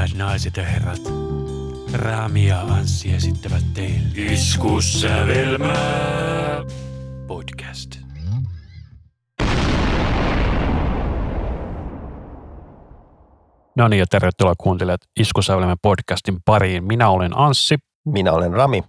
Hyvät naiset ja herrat, Rami ja Anssi esittävät teille Iskussävelmää podcast. No niin, ja tervetuloa kuuntelijat Iskussävelmää podcastin pariin. Minä olen Anssi, Minä olen Rami.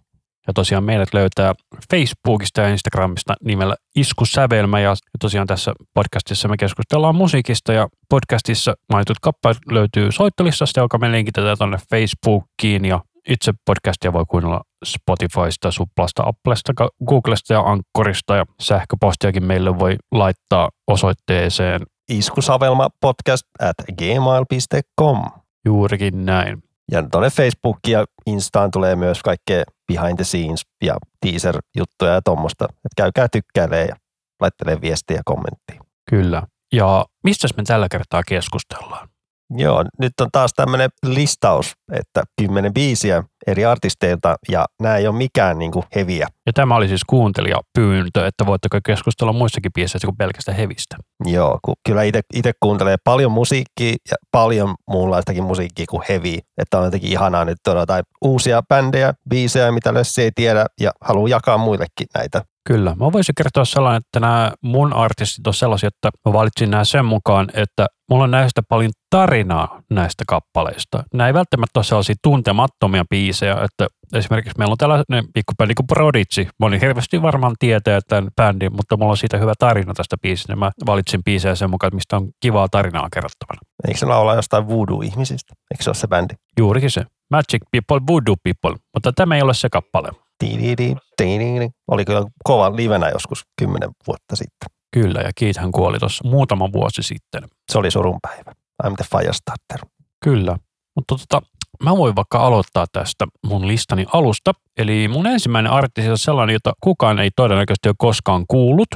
Ja tosiaan meidät löytää Facebookista ja Instagramista nimellä Iskusävelmä. Ja tosiaan tässä podcastissa me keskustellaan musiikista ja podcastissa mainitut kappaleet löytyy soittolistasta, joka me linkitetään tuonne Facebookiin ja itse podcastia voi kuunnella Spotifysta, Suplasta, Applesta, Googlesta ja Ankkorista ja sähköpostiakin meille voi laittaa osoitteeseen Iskusavelma podcast at gmail.com. juurikin näin. Ja tuonne Facebookiin ja Instaan tulee myös kaikkea behind the scenes ja teaser-juttuja ja tuommoista. Että käykää tykkäilee ja laittelee viestiä ja kommenttia. Kyllä. Ja mistä me tällä kertaa keskustellaan? Joo, nyt on taas tämmöinen listaus, että kymmenen biisiä eri artisteilta ja nämä ei ole mikään niinku heviä. Ja tämä oli siis kuuntelijapyyntö, että voitteko keskustella muissakin biiseissä kuin pelkästään hevistä. Joo, kun kyllä itse kuuntelee paljon musiikkia ja paljon muunlaistakin musiikkia kuin heavy. Että on jotenkin ihanaa nyt tuoda jotain uusia bändejä, biisejä, mitä Lössi ei tiedä ja haluaa jakaa muillekin näitä. Kyllä. Mä voisin kertoa sellainen, että nämä mun artistit on sellaisia, että mä valitsin nämä sen mukaan, että mulla on näistä paljon tarinaa näistä kappaleista. Nämä ei välttämättä ole sellaisia tuntemattomia biisejä, että esimerkiksi meillä on tällainen pikkubändi kuin Prodigy. Moni hirveästi varmaan tietää tämän bändin, mutta mulla on siitä hyvä tarina tästä biisistä. Mä valitsin biisejä sen mukaan, että mistä on kivaa tarinaa kerrottavana. Eikö se laulaa jostain voodoo-ihmisistä? Eikö se ole se bändi? Juurikin se. Magic People, Voodoo People. Mutta tämä ei ole se kappale. Tiididi, tiididi. Oli kyllä kova livenä joskus kymmenen vuotta sitten. Kyllä, ja Keith hän kuoli tuossa muutama vuosi sitten. Se oli surunpäivä. I'm the Firestarter. Kyllä. Mutta tota, mä voin vaikka aloittaa tästä mun listani alusta. Eli mun ensimmäinen artisti on sellainen, jota kukaan ei todennäköisesti ole koskaan kuullut.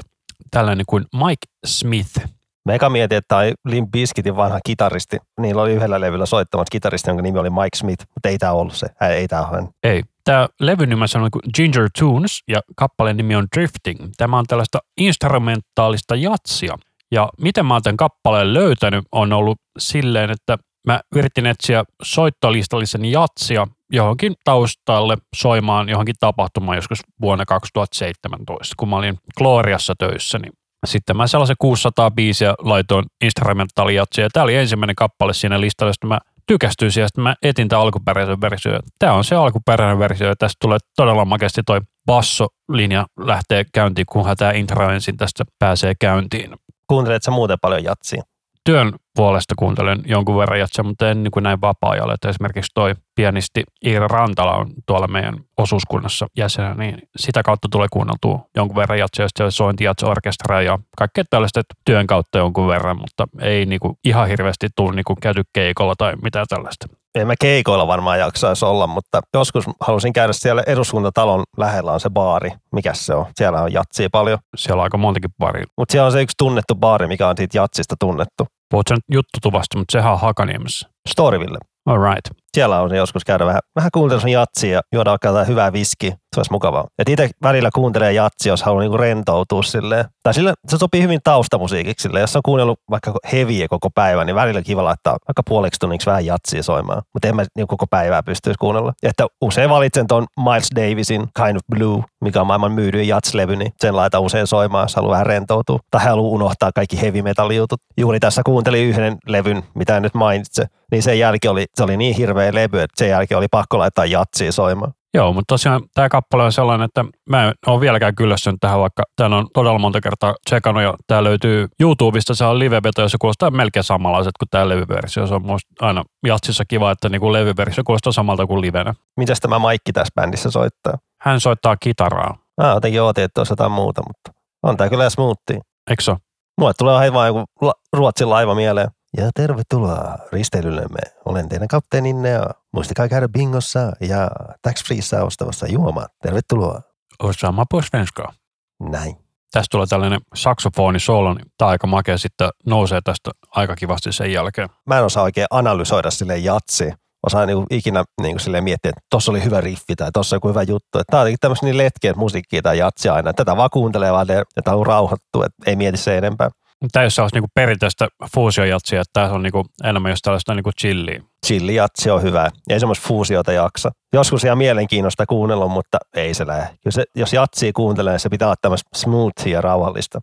Tällainen kuin Mike Smith. Mä eka mietin, että tämä Limp Bizkitin vanha kitaristi. Niillä oli yhdellä levyllä soittamassa kitaristi, jonka nimi oli Mike Smith, mutta ei tämä ollut se. Ää, ei tämä ole hän. Ei. Tämä levyn nimessä on kuin Ginger Tunes ja kappaleen nimi on Drifting. Tämä on tällaista instrumentaalista jatsia. Ja miten mä oon tämän kappaleen löytänyt on ollut silleen, että mä yritin etsiä soittolistallisen jatsia johonkin taustalle soimaan johonkin tapahtumaan joskus vuonna 2017, kun mä olin Gloriassa töissä, niin sitten mä sellaisen 600 biisiä laitoin instrumentaalijatsiin ja tämä oli ensimmäinen kappale siinä listalla, josta mä tykästyin siihen, sitten mä etin tämän alkuperäisen version. Tämä on se alkuperäinen versio ja tästä tulee todella makeasti toi bassolinja lähtee käyntiin, kunhan tämä intro ensin tästä pääsee käyntiin. Kuuntelet sä muuten paljon jatsia? Työn puolesta kuuntelen jonkun verran jatsia, mutta en niin kuin näin vapaa-ajalle. Että esimerkiksi toi pianisti Iira Rantala on tuolla meidän osuuskunnassa jäsenä, niin sitä kautta tulee kuunneltua jonkun verran jatsia, ja sitten sointijatsorkestraa ja kaikkea tällaista työn kautta jonkun verran, mutta ei niin kuin ihan hirveästi tule niin kuin käyty keikolla tai mitään tällaista. En mä keikoilla varmaan jaksaisi olla, mutta joskus halusin käydä siellä eduskuntatalon lähellä on se baari. Mikäs se on? Siellä on jatsia paljon. Siellä on aika montakin pari. Mutta siellä on se yksi tunnettu baari, mikä on siitä jatsista tunnettu. Puhut sen juttutuvasta, mutta sehän on Hakaniemessä. Storyville. All right. Siellä on joskus käydä vähän, vähän kuuntella sun jatsia ja juoda vaikka hyvää viskiä. Se olisi mukavaa. Et itse välillä kuuntelee jatsia, jos haluaa niinku rentoutua silleen. Tai sille, se sopii hyvin taustamusiikiksi silleen. Jos on kuunnellut vaikka heviä koko päivän, niin välillä kiva laittaa vaikka puoleksi tunniksi vähän jatsia soimaan. Mutta en mä niinku koko päivää pystyisi kuunnella. Ja että usein valitsen ton Miles Davisin Kind of Blue, mikä on maailman myydyin jatslevy, niin sen laita usein soimaan, jos haluaa vähän rentoutua. Tai haluaa unohtaa kaikki heavy metal jutut. Juuri tässä kuuntelin yhden levyn, mitä en nyt mainitse. Niin sen jälkeen oli, se oli niin hirveä levy, että sen jälkeen oli pakko laittaa jatsia soimaan. Joo, mutta tosiaan tämä kappale on sellainen, että mä en ole vieläkään kyllästynyt tähän, vaikka tämän on todella monta kertaa tsekannut ja tämä löytyy YouTubesta, se on liveveto se kuulostaa melkein samanlaiset kuin tämä levyversio. Se on musta aina jatsissa kiva, että niinku levyversio kuulostaa samalta kuin livenä. Mitäs tämä Maikki tässä bändissä soittaa? Hän soittaa kitaraa, Ah, jotenkin ootin, että olisi jotain muuta, mutta on tää kyllä smoothie. eikö se? Mulle tulee aivan joku Ruotsin laiva mieleen. Ja tervetuloa risteilyllemme. Olen teidän kapteeninne ja muistakaa käydä bingossa ja tax freessa ostamassa juomaa. Tervetuloa. Osaamaan på svenska. Näin. Tästä tulee tällainen saksofoni solo, niin tämä aika makea sitten nousee tästä aika kivasti sen jälkeen. Mä en osaa oikein analysoida sille jatsi. Osaan niinku ikinä niinku silleen miettiä, että tossa oli hyvä riffi tai tossa joku hyvä juttu. Tää on tämmöistä niin letkeet musiikkia tai jatsi aina. Tätä vaan kuuntelee vaan ja tää on rauhoittu, että ei mieti se enempää. Tämä ei ole sellaista niinku perinteistä fuusiojatsia, että tämä on niinku enemmän just tällaista niinku chilliä. Chili-jatsi on hyvä. Ei semmoista fuusiota jaksa. Joskus ihan mielenkiinnosta kuunnella, mutta ei se lähde. Kyllä se, jos jatsia kuuntelee, se pitää olla tämmöistä smoothia ja rauhallista.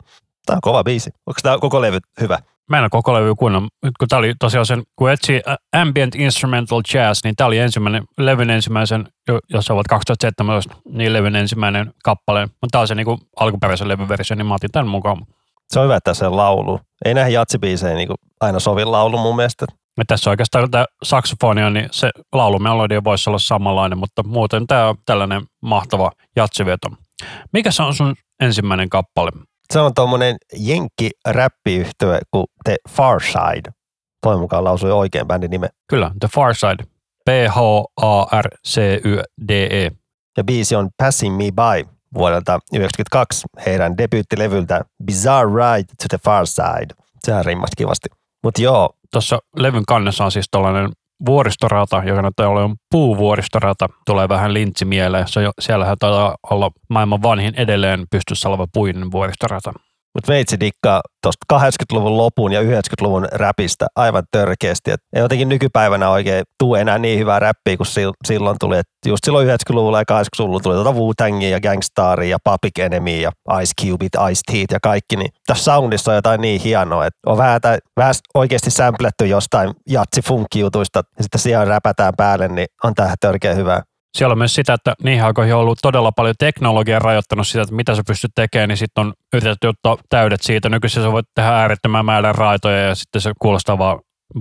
Tämä on kova biisi. Onko tämä koko levy hyvä? Mä en ole koko levy kunnon, kun tämä oli tosiaan sen, kun etsi Ambient Instrumental Jazz, niin tämä oli ensimmäinen, levyn ensimmäisen, jos ovat 2017, niin levyn ensimmäinen kappale. Mutta tämä on se niin alkuperäisen levyn versio, niin mä otin tämän mukaan. Se on hyvä, että se laulu. Ei näihin jatsibiiseihin niin aina sovi laulu mun mielestä. Ja tässä oikeastaan tämä saksofonia, niin se laulumelodia voisi olla samanlainen, mutta muuten tämä on tällainen mahtava jatsiveto. Mikä se on sun ensimmäinen kappale? Se on tuommoinen jenkki räppiyhtyö kuin The Far Side. Toivon mukaan lausui oikein bändin nime. Kyllä, The Far Side. P-H-A-R-C-Y-D-E. Ja biisi on Passing Me By vuodelta 1992 heidän debyyttilevyltä Bizarre Ride to the Far Side. Sehän rimmasi kivasti. Mutta joo. Tuossa levyn kannessa on siis tällainen vuoristorata, joka näyttää olevan puuvuoristorata, tulee vähän lintsi mieleen. Se, siellähän taitaa olla maailman vanhin edelleen pystyssä oleva puinen vuoristorata. Mutta meitsi dikkaa tuosta 80-luvun lopun ja 90-luvun räpistä aivan törkeästi. Et ei jotenkin nykypäivänä oikein tule enää niin hyvää räppiä kuin silloin tuli. Et just silloin 90-luvulla ja 80-luvulla tuli tuota Wu-Tangia ja Gangstaria ja Public Enemy ja Ice Cubeit, Ice Teeth ja kaikki. Niin tässä soundissa on jotain niin hienoa, että on vähän, tai, vähän oikeasti sämpletty jostain jatsi jutuista ja sitten siellä räpätään päälle, niin on tähän törkeä hyvää siellä on myös sitä, että niihin aikoihin on ollut todella paljon teknologiaa rajoittanut sitä, että mitä sä pystyt tekemään, niin sitten on yritetty ottaa täydet siitä. Nykyisin sä voit tehdä äärettömän määrän raitoja ja sitten se kuulostaa vaan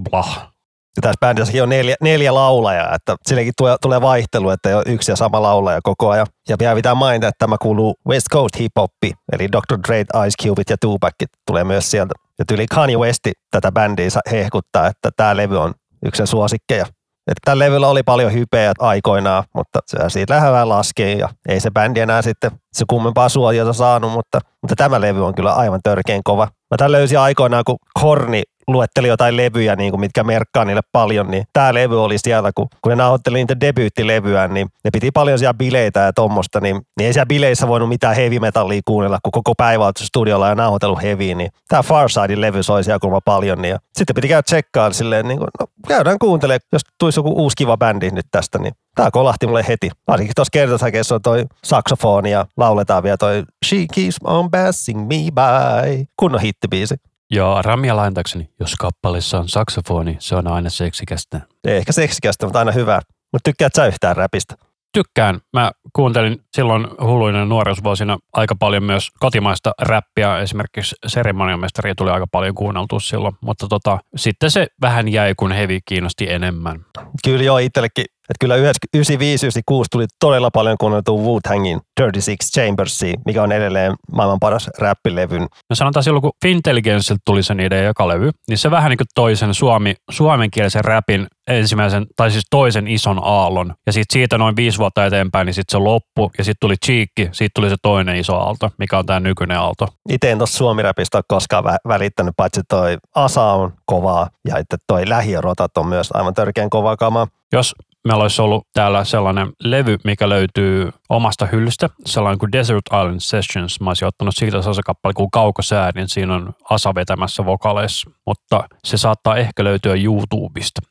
blah. Ja tässä bändissäkin on neljä, neljä laulajaa, että sillekin tulee, tulee vaihtelu, että ei ole yksi ja sama laulaja koko ajan. Ja vielä pitää mainita, että tämä kuuluu West Coast hip hoppi, eli Dr. Dre, Ice Cubeit ja Tupac tulee myös sieltä. Ja tyyli Kanye Westi tätä bändiä hehkuttaa, että tämä levy on yksi suosikkeja. Että tällä levyllä oli paljon hypeä aikoinaan, mutta se siitä vähän laskee ja ei se bändi enää sitten se kummempaa suojiota saanut, mutta, mutta tämä levy on kyllä aivan törkeän kova. Mä tämän löysin aikoinaan, kun Korni luetteli jotain levyjä, niin kuin mitkä merkkaa niille paljon, niin tämä levy oli siellä, kun, kun ne nauhoitteli niitä debyyttilevyä, niin ne piti paljon siellä bileitä ja tuommoista, niin, niin ei siellä bileissä voinut mitään heavy metallia kuunnella, kun koko päivä on studiolla ja nauhoitellut heavy, niin tämä Farsidein levy soi siellä kuulemma paljon, niin ja sitten piti käydä tsekkaan silleen, niin kuin, no, käydään kuuntelemaan, jos tulisi joku uusi kiva bändi nyt tästä, niin Tämä kolahti mulle heti. Varsinkin tuossa kertosäkeessä on toi saksofoni ja lauletaan vielä toi She keeps on passing me by. Kunnon hittibiisi. Ja Ramia laintakseni, jos kappaleessa on saksofoni, se on aina seksikästä. Ei ehkä seksikästä, mutta aina hyvä. Mutta tykkäät sä yhtään räpistä? Tykkään. Mä kuuntelin silloin hulluinen nuoruusvuosina aika paljon myös kotimaista räppiä. Esimerkiksi seremoniamestaria tuli aika paljon kuunneltua silloin, mutta tota, sitten se vähän jäi, kun hevi kiinnosti enemmän. Kyllä joo, itsellekin että kyllä 95-96 tuli todella paljon kuunneltua Wu-Tangin 36 Chambersia, mikä on edelleen maailman paras räppilevyn. No sanotaan silloin, kun Fintelligence tuli se niiden joka levy, niin se vähän niin kuin toisen suomi, suomenkielisen räpin ensimmäisen, tai siis toisen ison aallon. Ja sitten siitä noin viisi vuotta eteenpäin, niin sitten se loppu, ja sitten tuli Cheekki, sitten tuli se toinen iso aalto, mikä on tämä nykyinen aalto. Itse en tuossa suomiräpistä ole koskaan vä- välittänyt, paitsi toi Asa on kovaa, ja että toi Lähiörotat on myös aivan törkeän kova kama. Jos meillä olisi ollut täällä sellainen levy, mikä löytyy omasta hyllystä, sellainen kuin Desert Island Sessions. Mä olisin ottanut siitä sellaisen kappale kuin Kaukosäädin, siinä on Asa vetämässä vokaleissa, mutta se saattaa ehkä löytyä YouTubesta.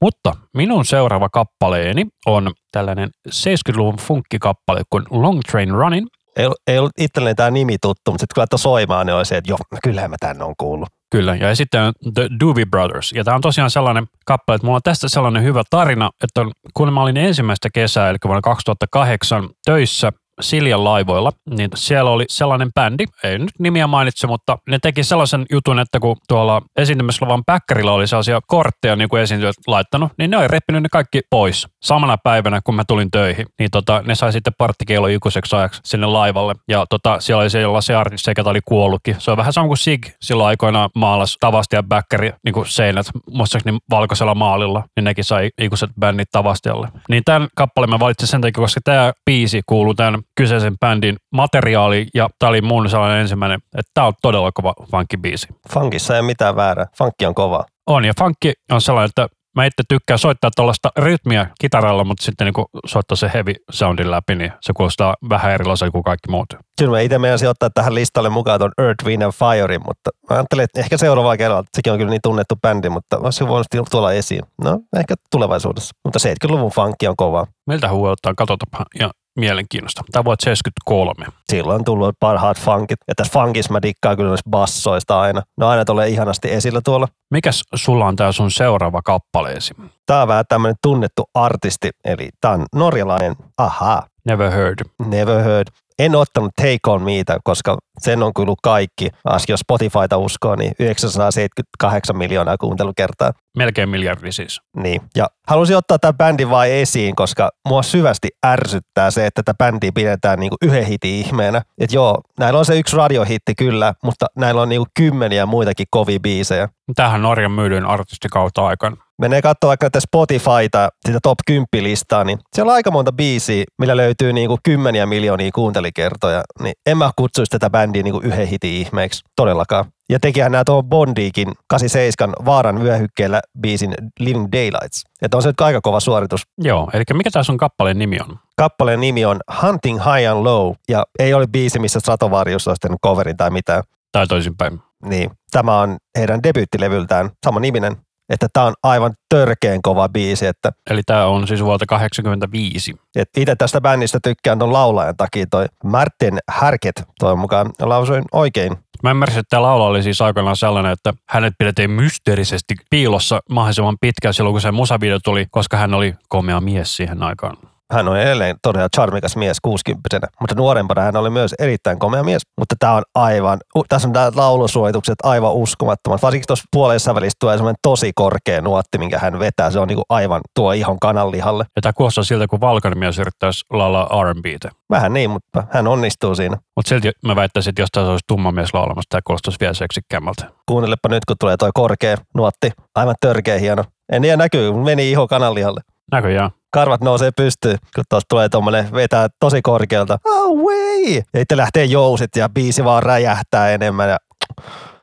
Mutta minun seuraava kappaleeni on tällainen 70-luvun funkkikappale kuin Long Train Running. Ei, ei ollut itselleni tämä nimi tuttu, mutta sitten kun laittoi soimaan, niin oli se, että joo, kyllähän mä tänne on kuullut. Kyllä, ja sitten on The Doobie Brothers. Ja tämä on tosiaan sellainen kappale, että mulla on tästä sellainen hyvä tarina, että kun mä olin ensimmäistä kesää, eli vuonna 2008 töissä Siljan laivoilla, niin siellä oli sellainen bändi, ei nyt nimiä mainitse, mutta ne teki sellaisen jutun, että kun tuolla esiintymisluvan päkkärillä oli sellaisia kortteja niin kuin esiintyjät laittanut, niin ne oli reppinyt ne kaikki pois. Samana päivänä, kun mä tulin töihin, niin tota, ne sai sitten parttikielo ikuiseksi ajaksi sinne laivalle. Ja tota, siellä oli sellaisia artisteja, joka oli kuollutkin. Se on vähän sama kuin Sig silloin aikoinaan maalas Tavasti ja Bäkkäri niin kuin seinät, muistaakseni valkoisella maalilla, niin nekin sai ikuiset bändit Tavastialle. Niin tämän kappaleen mä valitsin sen takia, koska tämä biisi kuuluu tämän kyseisen bändin materiaali ja tämä oli mun sellainen ensimmäinen, että tämä on todella kova funkki biisi. Funkissa ei ole mitään väärää. Funkki on kova. On ja funkki on sellainen, että mä itse tykkään soittaa tuollaista rytmiä kitaralla, mutta sitten niin soittaa se heavy soundin läpi, niin se kuulostaa vähän erilaiselta kuin kaikki muut. Kyllä mä itse meinasin ottaa tähän listalle mukaan tuon Earth, Wind and Fire, mutta mä ajattelin, että ehkä seuraavaa kerralla, sekin on kyllä niin tunnettu bändi, mutta olisi voinut tuolla esiin. No, ehkä tulevaisuudessa. Mutta 70-luvun funkki on kova. Miltä huueltaan, katsotaan ja mielenkiinnosta. Tämä vuotta 73. Silloin on tullut parhaat funkit. Ja tässä funkissa mä dikkaan kyllä noista bassoista aina. No aina tulee ihanasti esillä tuolla. Mikäs sulla on tää sun seuraava kappaleesi? Tää on vähän tämmönen tunnettu artisti, eli tää on norjalainen, aha, Never heard. Never heard. En ottanut Take On Meitä, koska sen on kyllä kaikki. Jos Spotifyta uskoo, niin 978 miljoonaa kuuntelukertaa. Melkein miljardi siis. Niin. Ja halusin ottaa tämän bändin vain esiin, koska mua syvästi ärsyttää se, että tätä bändiä pidetään niinku yhden hitin ihmeenä. Että joo, näillä on se yksi radiohitti kyllä, mutta näillä on niinku kymmeniä muitakin kovia biisejä. Tähän Norjan myydyin artisti kautta aikana menee katsoa vaikka tätä Spotifyta, sitä top 10 listaa, niin siellä on aika monta biisiä, millä löytyy niinku kymmeniä miljoonia kuuntelikertoja. Niin en mä kutsuisi tätä bändiä niinku yhden hitin ihmeeksi todellakaan. Ja tekihän nämä tuohon Bondiikin 87 Vaaran vyöhykkeellä biisin Living Daylights. Että on se aika kova suoritus. Joo, eli mikä tämä sun kappaleen nimi on? Kappaleen nimi on Hunting High and Low, ja ei ole biisi, missä Stratovarius olisi tehnyt coverin tai mitään. Tai toisinpäin. Niin, tämä on heidän debyyttilevyltään, sama niminen, että tämä on aivan törkeen kova biisi. Että, Eli tämä on siis vuolta 85. Itse tästä bändistä tykkään tuon laulajan takia, toi Martin Härket, toi mukaan lausuin oikein. Mä ymmärsin, että tämä laula oli siis aikanaan sellainen, että hänet pidettiin mysteerisesti piilossa mahdollisimman pitkään silloin, kun se musavideo tuli, koska hän oli komea mies siihen aikaan. Hän on edelleen todella charmikas mies 60 mutta nuorempana hän oli myös erittäin komea mies. Mutta tämä on aivan, tässä on nämä laulusuojitukset aivan uskomattomat. Varsinkin tuossa puolessa välissä tulee semmoinen tosi korkea nuotti, minkä hän vetää. Se on niinku aivan tuo ihon kananlihalle. Ja tämä kuulostaa siltä, kun valkoinen mies yrittäisi laulaa R&Btä. Vähän niin, mutta hän onnistuu siinä. Mutta silti mä väittäisin, että jos tässä olisi tumma mies laulamassa, tämä kuulostaisi vielä seksikkäämmältä. Kuunnelepa nyt, kun tulee toi korkea nuotti. Aivan törkeä hieno. En tiedä näkyy, meni iho kananlihalle. Näköjään karvat nousee pystyyn, kun tuossa tulee tuommoinen vetää tosi korkealta. Oh way! Ja sitten lähtee jousit ja biisi vaan räjähtää enemmän. Ja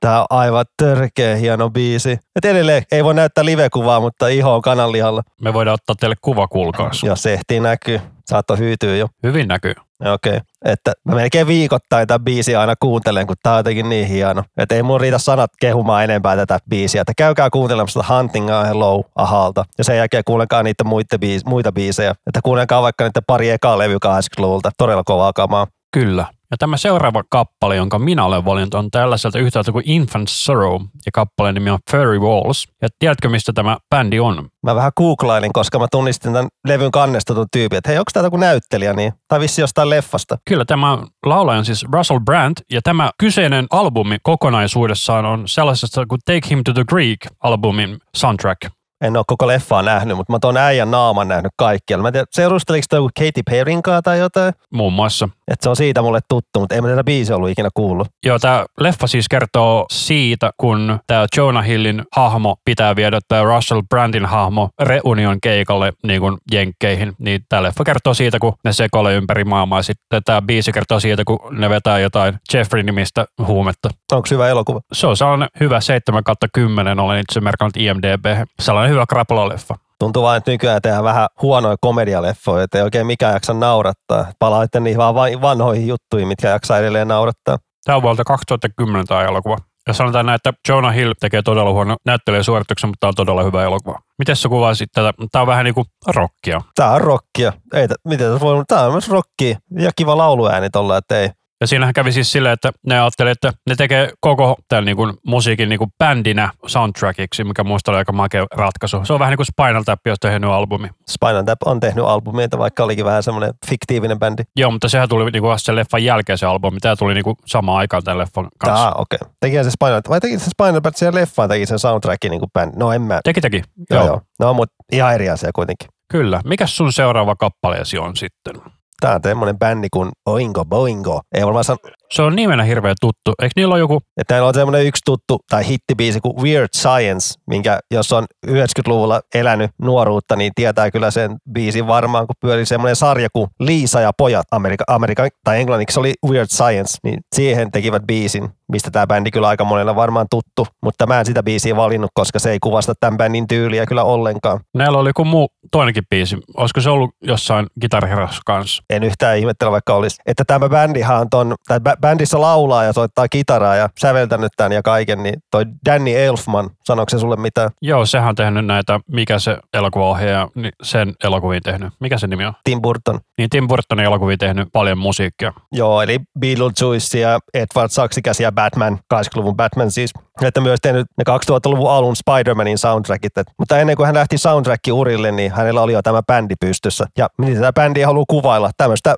Tää on aivan törkeä hieno biisi. Et edelleen ei voi näyttää live-kuvaa, mutta iho on kananlihalla. Me voidaan ottaa teille kuva, kuulkaas. Jos ehtii näkyy. Saatto hyytyä jo. Hyvin näkyy. Okei. Okay. Että mä melkein viikoittain tätä biisiä aina kuuntelen, kun tää on jotenkin niin hieno. Että ei mun riitä sanat kehumaan enempää tätä biisiä. Että käykää kuuntelemassa Hunting a Hello ahalta. Ja sen jälkeen kuunnelkaa niitä muita, biis- muita biisejä. Että kuunnelkaa vaikka niitä pari ekaa levy 80-luvulta. Todella kovaa kamaa. Kyllä. Ja tämä seuraava kappale, jonka minä olen valinnut, on tällaiselta yhtäältä kuin Infant Sorrow, ja kappaleen nimi on Fairy Walls. Ja tiedätkö, mistä tämä bändi on? Mä vähän googlailin, koska mä tunnistin tämän levyn kannesta tyypin, että hei, onko tämä joku näyttelijä, niin, tai vissi jostain leffasta. Kyllä, tämä laulaja on siis Russell Brand, ja tämä kyseinen albumi kokonaisuudessaan on sellaisesta kuin Take Him to the Greek-albumin soundtrack en ole koko leffaa nähnyt, mutta mä tuon äijän naaman nähnyt kaikkialla. Mä en tiedä, seurusteliko sitä joku Katy Perryn tai jotain? Muun muassa. Et se on siitä mulle tuttu, mutta ei mä tätä biisiä ollut ikinä kuullut. Joo, tämä leffa siis kertoo siitä, kun tämä Jonah Hillin hahmo pitää viedä tämä Russell Brandin hahmo reunion keikalle niin kuin jenkkeihin. Niin tämä leffa kertoo siitä, kun ne sekoilee ympäri maailmaa. Sitten tämä biisi kertoo siitä, kun ne vetää jotain Jeffrey-nimistä huumetta. Onko hyvä elokuva? Se on sellainen hyvä 7 10, olen itse merkannut IMDB. Sellainen hyvä krapulaleffa. Tuntuu vain, että nykyään tehdään vähän huonoja komedialeffoja, että ei oikein mikään jaksa naurattaa. Palaatte niihin vaan vanhoihin juttuihin, mitkä jaksaa edelleen naurattaa. Tämä on vuolta 2010 tämä elokuva. Ja sanotaan näin, että Jonah Hill tekee todella huono suorituksen, mutta tämä on todella hyvä elokuva. Miten sä kuvasit tätä? Tämä on vähän niin kuin rockia. Tämä on rockia. Ei, miten tässä voi, tämä on myös rockia. Ja kiva lauluääni tuolla, että ei. Ja siinähän kävi siis silleen, että ne ajattelivat, että ne tekee koko tämän niin kuin musiikin niin kuin bändinä soundtrackiksi, mikä muista oli aika makea ratkaisu. Se on vähän niin kuin Spinal Tap, jos tehnyt albumi. Spinal Tap on tehnyt albumia, vaikka olikin vähän semmoinen fiktiivinen bändi. Joo, mutta sehän tuli niin kuin sen leffan jälkeen se albumi. Tämä tuli niin kuin samaan aikaan tämän leffan kanssa. Ah, okei. Okay. Teki se Spinal vai teki se Spinal Tap siihen leffaan, teki sen soundtrackin niin kuin bändi? No en mä. Teki, teki. Joo, joo. No, mutta ihan eri asia kuitenkin. Kyllä. Mikä sun seuraava kappaleesi on sitten? Tää on tämmönen bändi kuin Oingo Boingo. Ei varmaan san... Se on nimenä hirveän tuttu. Eikö niillä ole joku, Että näillä on semmoinen yksi tuttu tai hittibiisi kuin Weird Science, minkä jos on 90-luvulla elänyt nuoruutta, niin tietää kyllä sen biisin varmaan, kun pyöri semmoinen sarja kuin Liisa ja pojat Amerika, Amerikan tai englanniksi oli Weird Science, niin siihen tekivät biisin, mistä tämä bändi kyllä aika monella varmaan tuttu, mutta mä en sitä biisiä valinnut, koska se ei kuvasta tämän bändin tyyliä kyllä ollenkaan. näillä oli joku muu toinenkin biisi. Olisiko se ollut jossain Guitar Heroes kanssa? En yhtään ihmettele, vaikka olisi. Että tämä bändihan on ton, tai bändissä laulaa ja soittaa kitaraa ja säveltänyt tämän ja kaiken, niin toi Danny Elfman, sanoiko se sulle mitään? Joo, sehän on tehnyt näitä, mikä se elokuvaohjaaja, niin sen elokuviin tehnyt. Mikä se nimi on? Tim Burton. Niin Tim Burtonin elokuviin tehnyt paljon musiikkia. Joo, eli Beetlejuice ja Edward Saksikäs ja Batman, 80-luvun Batman siis. Että myös tehnyt ne 2000-luvun alun Spider-Manin soundtrackit. Et, mutta ennen kuin hän lähti soundtrack-urille, niin hänellä oli jo tämä bändi pystyssä. Ja miten tätä bändiä haluaa kuvailla? Tämmöistä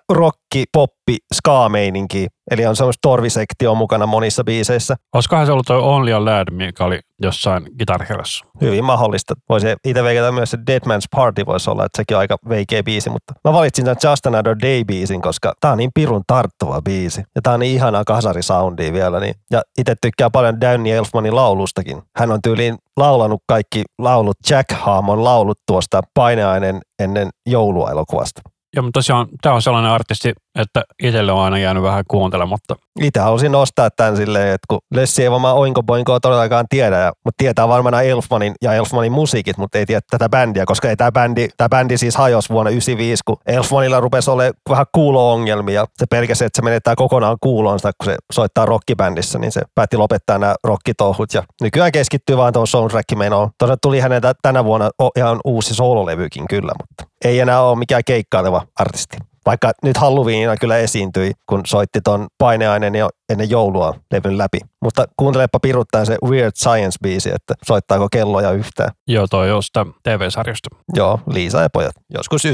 rocki, poppi, ska-meininkiä. Eli on semmoista torvisektio mukana monissa biiseissä. Olisikohan se ollut toi Only a Lad, mikä oli jossain Guitar Heroes? Hyvin mahdollista. Voisi itse veikata myös, että Dead Man's Party voisi olla, että sekin on aika veikeä biisi, mutta mä valitsin tämän Just Another Day-biisin, koska tää on niin pirun tarttuva biisi. Ja tää on niin ihanaa kasarisoundia vielä. Niin. Ja itse tykkää paljon Danny Elfmanin laulustakin. Hän on tyyliin laulanut kaikki laulut, Jack Haamon laulut tuosta paineainen ennen joulua elokuvasta. Ja tosiaan tämä on sellainen artisti, että itselle on aina jäänyt vähän kuuntelematta. Itse halusin nostaa tämän silleen, että kun Lessi ei varmaan Oinko Boinkoa todellakaan tiedä, mutta tietää varmaan Elfmanin ja Elfmanin musiikit, mutta ei tiedä tätä bändiä, koska ei tämä bändi, tämä bändi siis hajosi vuonna 1995, kun Elfmanilla rupesi olemaan vähän kuulo-ongelmia. Se pelkäsi, että se menettää kokonaan kuulonsa, kun se soittaa rockibändissä, niin se päätti lopettaa nämä rockitouhut. Ja nykyään keskittyy vaan tuohon soundtrack-menoon. Tosiaan tuli häneltä tänä vuonna ihan uusi soololevykin kyllä, mutta ei enää ole mikään keikkaileva artisti. Vaikka nyt Halloweenina kyllä esiintyi, kun soitti ton paineainen jo ennen joulua levyn läpi. Mutta kuuntelepa piruttain se Weird Science-biisi, että soittaako kelloja yhtään. Joo, toi on sitä TV-sarjasta. Joo, Liisa ja pojat. Joskus 95-96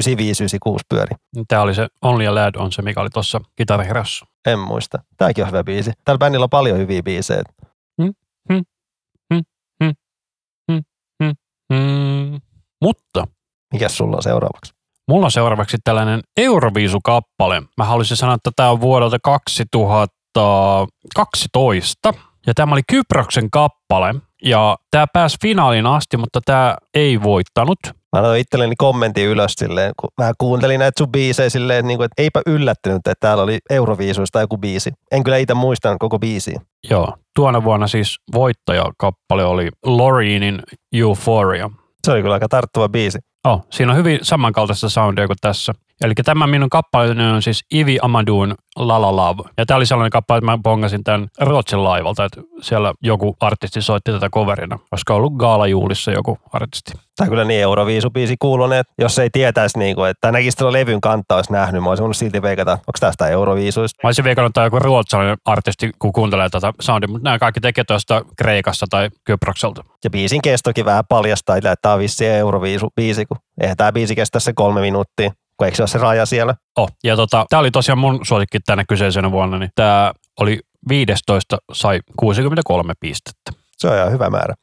pyöri. Tämä oli se Only a Lad on se, mikä oli tuossa Heroes. En muista. Tääkin on hyvä biisi. Tällä bändillä on paljon hyviä biisejä. Mm. Mutta Mikäs sulla on seuraavaksi? Mulla on seuraavaksi tällainen Euroviisu-kappale. Mä haluaisin sanoa, että tämä on vuodelta 2012. Ja tämä oli Kyproksen kappale. Ja tämä pääsi finaaliin asti, mutta tämä ei voittanut. Mä annoin itselleni kommentin ylös silleen, kun mä kuuntelin näitä sun biisejä silleen, että, niinku, että eipä yllättynyt, että täällä oli Euroviisuista joku biisi. En kyllä itse muistanut koko biisiä. Joo, tuona vuonna siis voittajakappale oli Loreenin Euphoria. Se oli kyllä aika tarttuva biisi. Oh, siinä on hyvin samankaltaista soundia kuin tässä. Eli tämä minun kappaleeni on siis Ivi Amadoun La La Love. Ja tämä oli sellainen kappale, että mä bongasin tämän Ruotsin laivalta, että siellä joku artisti soitti tätä coverina, koska on ollut gaalajuulissa joku artisti. Tämä kyllä niin Euroviisu-biisi kuulunen, että jos ei tietäisi, niin kuin, että näkisi tuolla levyn kantaa olisi nähnyt, mä olisin voinut silti veikata, onko tästä Euroviisuista. Mä olisin veikannut, että joku ruotsalainen artisti, kun kuuntelee tätä soundia, mutta nämä kaikki tekee tuosta Kreikassa tai Kyprokselta. Ja biisin kestokin vähän paljastaa, että tämä on vissiin Euroviisu-biisi, kun eihän tämä biisi kestä se kolme minuuttia, kun eikö se ole se raja siellä. Oh, ja tota, tämä oli tosiaan mun suosikki tänä kyseisenä vuonna, niin tämä oli 15, sai 63 pistettä. Se on ihan hyvä määrä.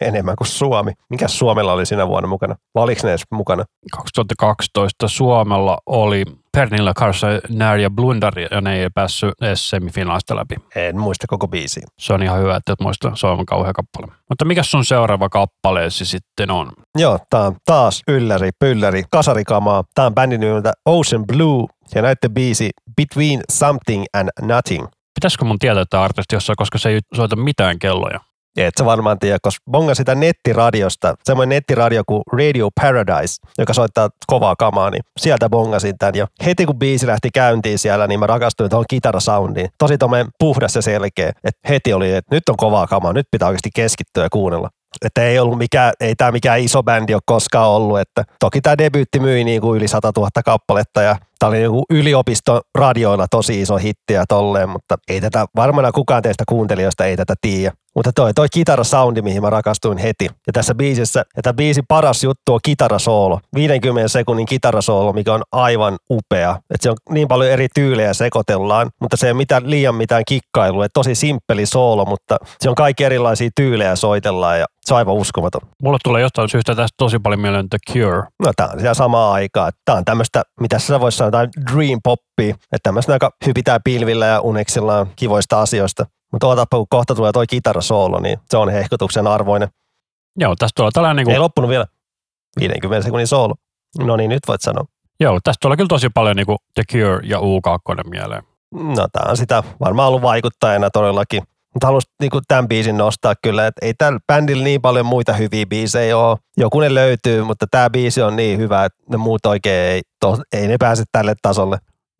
Enemmän kuin Suomi. Mikä Suomella oli siinä vuonna mukana? Vai oliko ne edes mukana? 2012 Suomella oli Pernilla Karsa, Närja Blundar ja ne ei päässyt edes semifinaalista läpi. En muista koko biisiä. Se on ihan hyvä, että et muista, se on kauhea kappale. Mutta mikä sun seuraava kappaleesi sitten on? Joo, tää on taas ylläri, pylläri, kasarikamaa. Tää on bändin nimeltä Ocean Blue ja näette biisi Between Something and Nothing. Pitäisikö mun tietää tämä artisti jossain, koska se ei soita mitään kelloja? Et sä varmaan tiedä, koska bonga sitä nettiradiosta, semmoinen nettiradio kuin Radio Paradise, joka soittaa kovaa kamaa, niin sieltä bongasin tämän. Ja heti kun biisi lähti käyntiin siellä, niin mä rakastuin tuohon kitarasoundiin. Tosi tommoinen puhdas ja selkeä. Että heti oli, että nyt on kovaa kamaa, nyt pitää oikeasti keskittyä ja kuunnella. Että ei ollut mikään, ei tämä mikään iso bändi ole koskaan ollut. Että toki tämä debyytti myi niin kuin yli 100 000 kappaletta ja tämä oli niin yliopiston radioilla tosi iso hitti ja tolleen, mutta ei tätä varmana kukaan teistä kuuntelijoista ei tätä tiedä. Mutta toi, toi kitarasoundi, mihin mä rakastuin heti. Ja tässä biisissä, ja tämä biisin paras juttu on kitarasoolo. 50 sekunnin kitarasoolo, mikä on aivan upea. Että se on niin paljon eri tyylejä sekoitellaan, mutta se ei ole mitään, liian mitään kikkailua. Että tosi simppeli soolo, mutta se on kaikki erilaisia tyylejä soitellaan ja se on aivan uskomaton. Mulle tulee jostain syystä tästä tosi paljon mieleen The Cure. No tää on siellä samaa aikaa. Tää on tämmöistä, mitä sä voisi sanoa, dream poppia. Että tämmöistä aika hypitään pilvillä ja uneksillaan kivoista asioista. Mutta ootapa, kun kohta tulee toi kitarasoolo, niin se on hehkutuksen arvoinen. Joo, tästä tulee tällainen niin Ei kuin, loppunut vielä 50 sekunnin soolo. No niin, nyt voit sanoa. joo, tästä tulee kyllä tosi paljon niin kuin The Cure ja U2 mieleen. No tää on sitä varmaan ollut vaikuttajana todellakin. Mutta haluaisin niinku tämän biisin nostaa kyllä, että ei tällä bändillä niin paljon muita hyviä biisejä ole. Joku ne löytyy, mutta tämä biisi on niin hyvä, että ne muut oikein ei, to, ei ne pääse tälle tasolle.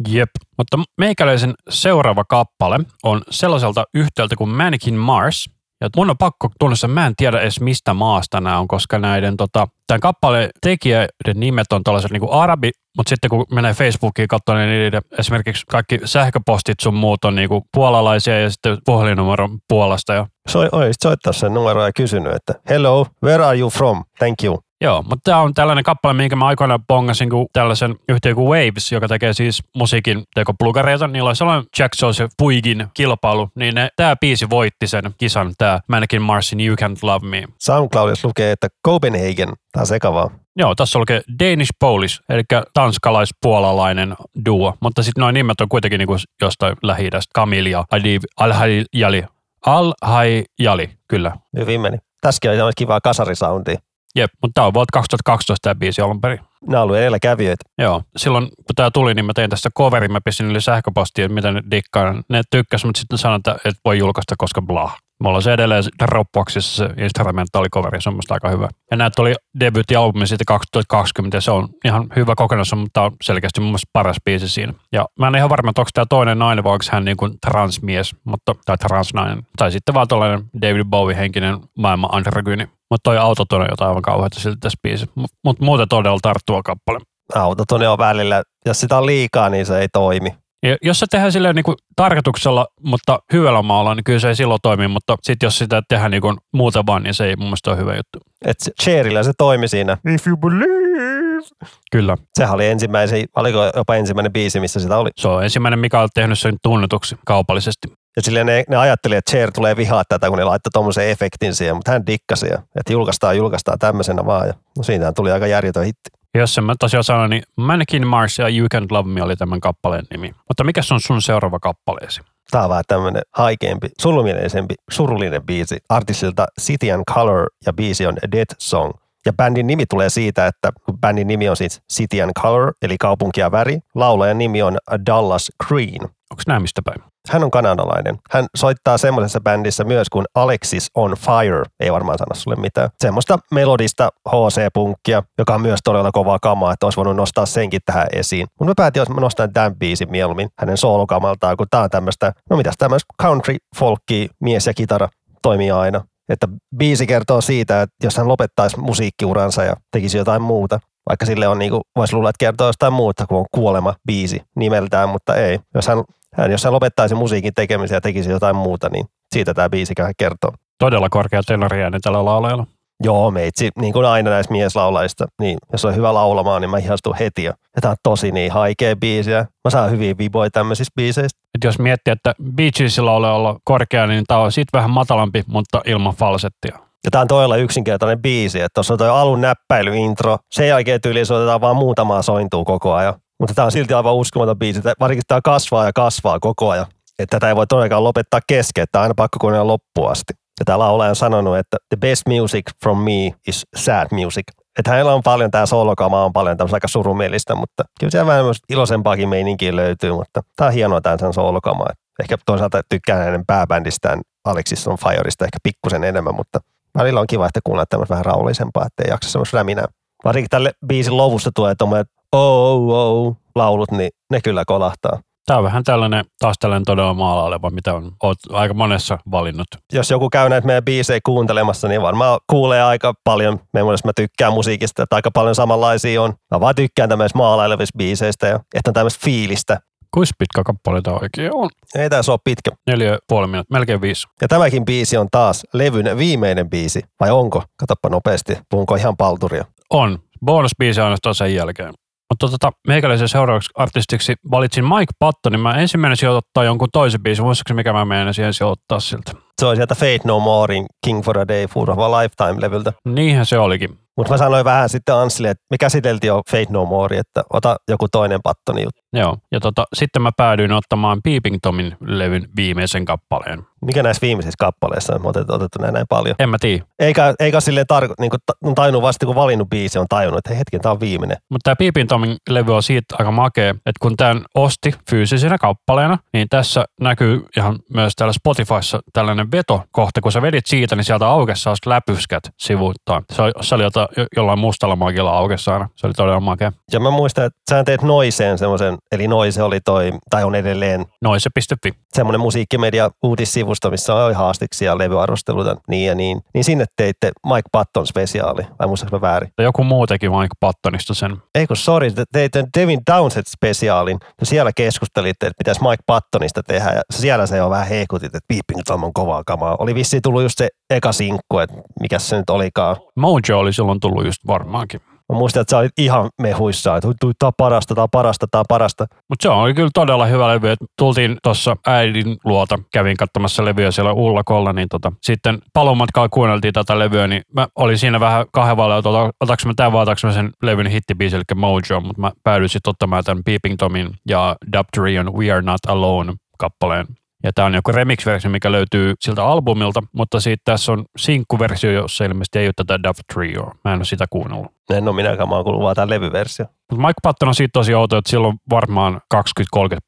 Jep, mutta meikäläisen seuraava kappale on sellaiselta yhtiöltä kuin Mannequin Mars. Ja mun on pakko tunnustaa, mä en tiedä edes mistä maasta nämä on, koska näiden tota, tämän kappaleen tekijöiden nimet on tällaiset niin kuin arabi, mutta sitten kun menee Facebookiin katsomaan, niin niiden esimerkiksi kaikki sähköpostit sun muut on niin kuin puolalaisia ja sitten puhelinnumero Puolasta. Ja, Soi, olisit soittanut sen numero ja kysynyt, että hello, where are you from? Thank you. Joo, mutta tämä on tällainen kappale, minkä mä aikoinaan pongasin kuin tällaisen yhtiön kuin Waves, joka tekee siis musiikin teko plugareita. Niillä oli sellainen Jack ja Puigin kilpailu, niin tämä biisi voitti sen kisan, tämä Mannequin Marsin You Can't Love Me. SoundCloudissa lukee, että Copenhagen. Tämä on sekavaa. Joo, tässä lukee Danish Polish, eli tanskalais-puolalainen duo, mutta sitten noin nimet on kuitenkin niinku jostain lähi Kamil ja Adiv Al-Hayali. Al-Hayali, kyllä. Hyvin meni. Tässäkin tämmöistä kivaa kasarisoundia. Jep, mutta tämä on vuotta 2012 tämä biisi alun perin. Nämä on ollut edelläkävijöitä. Joo, silloin kun tämä tuli, niin mä tein tästä coverin, mä pistin niille sähköpostia, mitä ne dikkaa. Ne tykkäs, mutta sitten sanoin, että et voi julkaista, koska blah. Mulla on se edelleen Dropboxissa se instrumentaalicoveri, se on musta aika hyvä. Ja näitä tuli debyyttialbumi sitten 2020 ja se on ihan hyvä kokonaisuus, mutta on selkeästi mun mielestä paras biisi siinä. Ja mä en ihan varma, että onko tämä toinen nainen vai onko hän niin kuin transmies, mutta, tai transnainen. Tai sitten vaan tällainen David Bowie-henkinen maailman androgyni. Mutta toi autotone on jotain aivan kauheata siltä tässä biisissä. Mutta mut muuten todella tarttuva kappale. Autotone on välillä, jos sitä on liikaa, niin se ei toimi. Ja jos se tehdään silleen niin kuin tarkoituksella, mutta hyvällä maalla, niin kyllä se ei silloin toimi, mutta sitten jos sitä tehdään niin kuin muuten vaan, niin se ei mun mielestä ole hyvä juttu. Et se- Cherillä se toimi siinä. If you believe. Kyllä. Sehän oli ensimmäisen, oliko jopa ensimmäinen biisi, missä sitä oli. Se on ensimmäinen, mikä on tehnyt sen tunnetuksi kaupallisesti. Ja silleen ne, ne ajatteli, että Cher tulee vihaa tätä, kun ne laittoi tuommoisen efektin siihen, mutta hän dikkasi, ja, että julkaistaan, julkaistaan tämmöisenä vaan. Ja, no siitä tuli aika järjetön hitti. Ja jos sen mä tosiaan sanoin, niin Mannequin Mars ja You Can't Love Me oli tämän kappaleen nimi. Mutta mikä on sun seuraava kappaleesi? Tämä on vähän tämmöinen haikeampi, surullisempi, surullinen biisi artistilta City and Color ja biisi on Death Song. Ja bändin nimi tulee siitä, että kun bändin nimi on siis City and Color, eli kaupunki ja väri, laulajan nimi on Dallas Green. Onko nämä mistä päin? Hän on kanadalainen. Hän soittaa semmoisessa bändissä myös kuin Alexis on Fire. Ei varmaan sano sulle mitään. Semmoista melodista HC-punkkia, joka on myös todella kovaa kamaa, että olisi voinut nostaa senkin tähän esiin. Mutta mä päätin, jos mä nostan tämän biisin mieluummin hänen soolokamaltaan, kun tää on tämmöistä, no mitäs tämmöistä country, folkki, mies ja kitara toimii aina. Että biisi kertoo siitä, että jos hän lopettaisi musiikkiuransa ja tekisi jotain muuta, vaikka sille on niinku, voisi luulla, että kertoo jostain muuta, kun on kuolema biisi nimeltään, mutta ei. Jos hän, hän, jos hän lopettaisi musiikin tekemisen ja tekisi jotain muuta, niin siitä tämä biisi kertoo. Todella korkea tenoriääni tällä laulajalla. Joo, meitsi, niin kuin aina näistä mieslaulajista, niin jos on hyvä laulamaan, niin mä ihastun heti. Ja tämä on tosi niin haikea biisi ja mä saan hyviä viboja tämmöisistä biiseistä. Et jos miettii, että Bee Geesillä ole olla korkea, niin tämä on siitä vähän matalampi, mutta ilman falsettia. Ja tämä on todella yksinkertainen biisi, että tuossa on toi alun näppäilyintro, sen jälkeen tyyliin soitetaan vaan muutamaa sointuu koko ajan. Mutta tämä on silti aivan uskomaton biisi, varsinkin tämä kasvaa ja kasvaa koko ajan. Että tätä ei voi todellakaan lopettaa kesken, tämä on aina pakko kuunnella loppuun asti. Ja tämä laulaja on sanonut, että the best music from me is sad music. Että hänellä on paljon, tämä solokama on paljon tämmöistä aika surumielistä, mutta kyllä siellä vähän myös iloisempaakin meininkiä löytyy, mutta tämä on hienoa tämä sen solokama. Ehkä toisaalta tykkään hänen pääbändistään Alexis on Fireista ehkä pikkusen enemmän, mutta välillä on kiva, että kuunnella tämmöistä vähän rauhallisempaa, ettei jaksa semmoista räminää. Varsinkin tälle biisin lovusta tulee tuommoinen oh, oh, laulut, niin ne kyllä kolahtaa. Tämä on vähän tällainen, taas tällainen todella maalaileva, mitä on, oot aika monessa valinnut. jos joku käy näitä meidän biisejä kuuntelemassa, niin varmaan kuulee aika paljon. Me mä tykkään musiikista, että aika paljon samanlaisia on. Mä vaan tykkään tämmöistä maalailevista biiseistä ja että on tämmöistä fiilistä. Kuinka pitkä kappale tämä oikein on? Ei tässä ole pitkä. Neljä puoli minuuttia, melkein viisi. Ja tämäkin biisi on taas levyn viimeinen biisi. Vai onko? Katoppa nopeasti. Puhunko ihan palturia? On. Bonusbiisi on ainoastaan sen jälkeen. Mutta tota, meikäläisen seuraavaksi artistiksi valitsin Mike Pattonin. Mä ensimmäinen ottaa jonkun toisen biisin. Muistatko mikä mä meinasin ensin ottaa siltä? Se on sieltä Fate No Morein King for a Day for a Lifetime-levyltä. Niinhän se olikin. Mutta mä sanoin vähän sitten Ansille, että me käsiteltiin jo Fate No More, että ota joku toinen pattoni juttu. Joo, ja tota, sitten mä päädyin ottamaan Peeping Tomin levyn viimeisen kappaleen. Mikä näissä viimeisissä kappaleissa on otettu, otettu näin, näin paljon? En mä tiedä. Eikä, eikä silleen tarko, niin kuin, tainnut vasta kun valinnut biisi, on tajunnut, että hetken, tämä on viimeinen. Mutta tämä Peeping Tomin levy on siitä aika makea, että kun tämän osti fyysisenä kappaleena, niin tässä näkyy ihan myös täällä Spotifyssa tällainen vetokohta. Kun sä vedit siitä, niin sieltä aukessa läpyskät sivuuttaan. Se oli, se oli jota, jollain mustalla magilla aukessa aina. Se oli todella makea. Ja mä muistan, että sä teet Noiseen semmoisen, eli Noise oli toi, tai on edelleen. Noise.fi. Semmoinen musiikkimedia uutissivusto, missä on haastiksi ja levyarvosteluta, niin ja niin. Niin sinne teitte Mike Patton spesiaali, vai muistaaks mä väärin? Joku muu teki Mike Pattonista sen. Ei kun sorry, te teitte Devin Downsett spesiaalin, ja siellä keskustelitte, että pitäisi Mike Pattonista tehdä, ja siellä se jo vähän heikutit, että Peeping Tom on kovaa kamaa. Oli vissiin tullut just se eka sinkku, että mikä se nyt olikaan. Mojo oli silloin tullut just varmaankin. Mä muistan, että sä olit ihan mehuissa, että tämä on parasta, tämä on parasta, tämä on parasta. Mutta se oli kyllä todella hyvä levy. Et tultiin tuossa äidin luota, kävin katsomassa levyä siellä Ullakolla, niin tota, sitten palomatkalla kuunneltiin tätä levyä, niin mä olin siinä vähän kahden että otaks mä tämän vai otaks mä sen levyn hittibiisi, eli Mojo, mutta mä päädyin sitten ottamaan tämän Peeping Tomin ja Dubterion We Are Not Alone kappaleen. Ja tämä on joku remix-versio, mikä löytyy siltä albumilta, mutta siitä tässä on sinkkuversio, jossa ilmeisesti ei ole tätä Duff Trio. Mä en ole sitä kuunnellut. En ole minäkään, mä oon kuullut vaan tämän levyversio. Mutta Mike Patton on siitä tosi outo, että silloin varmaan 20-30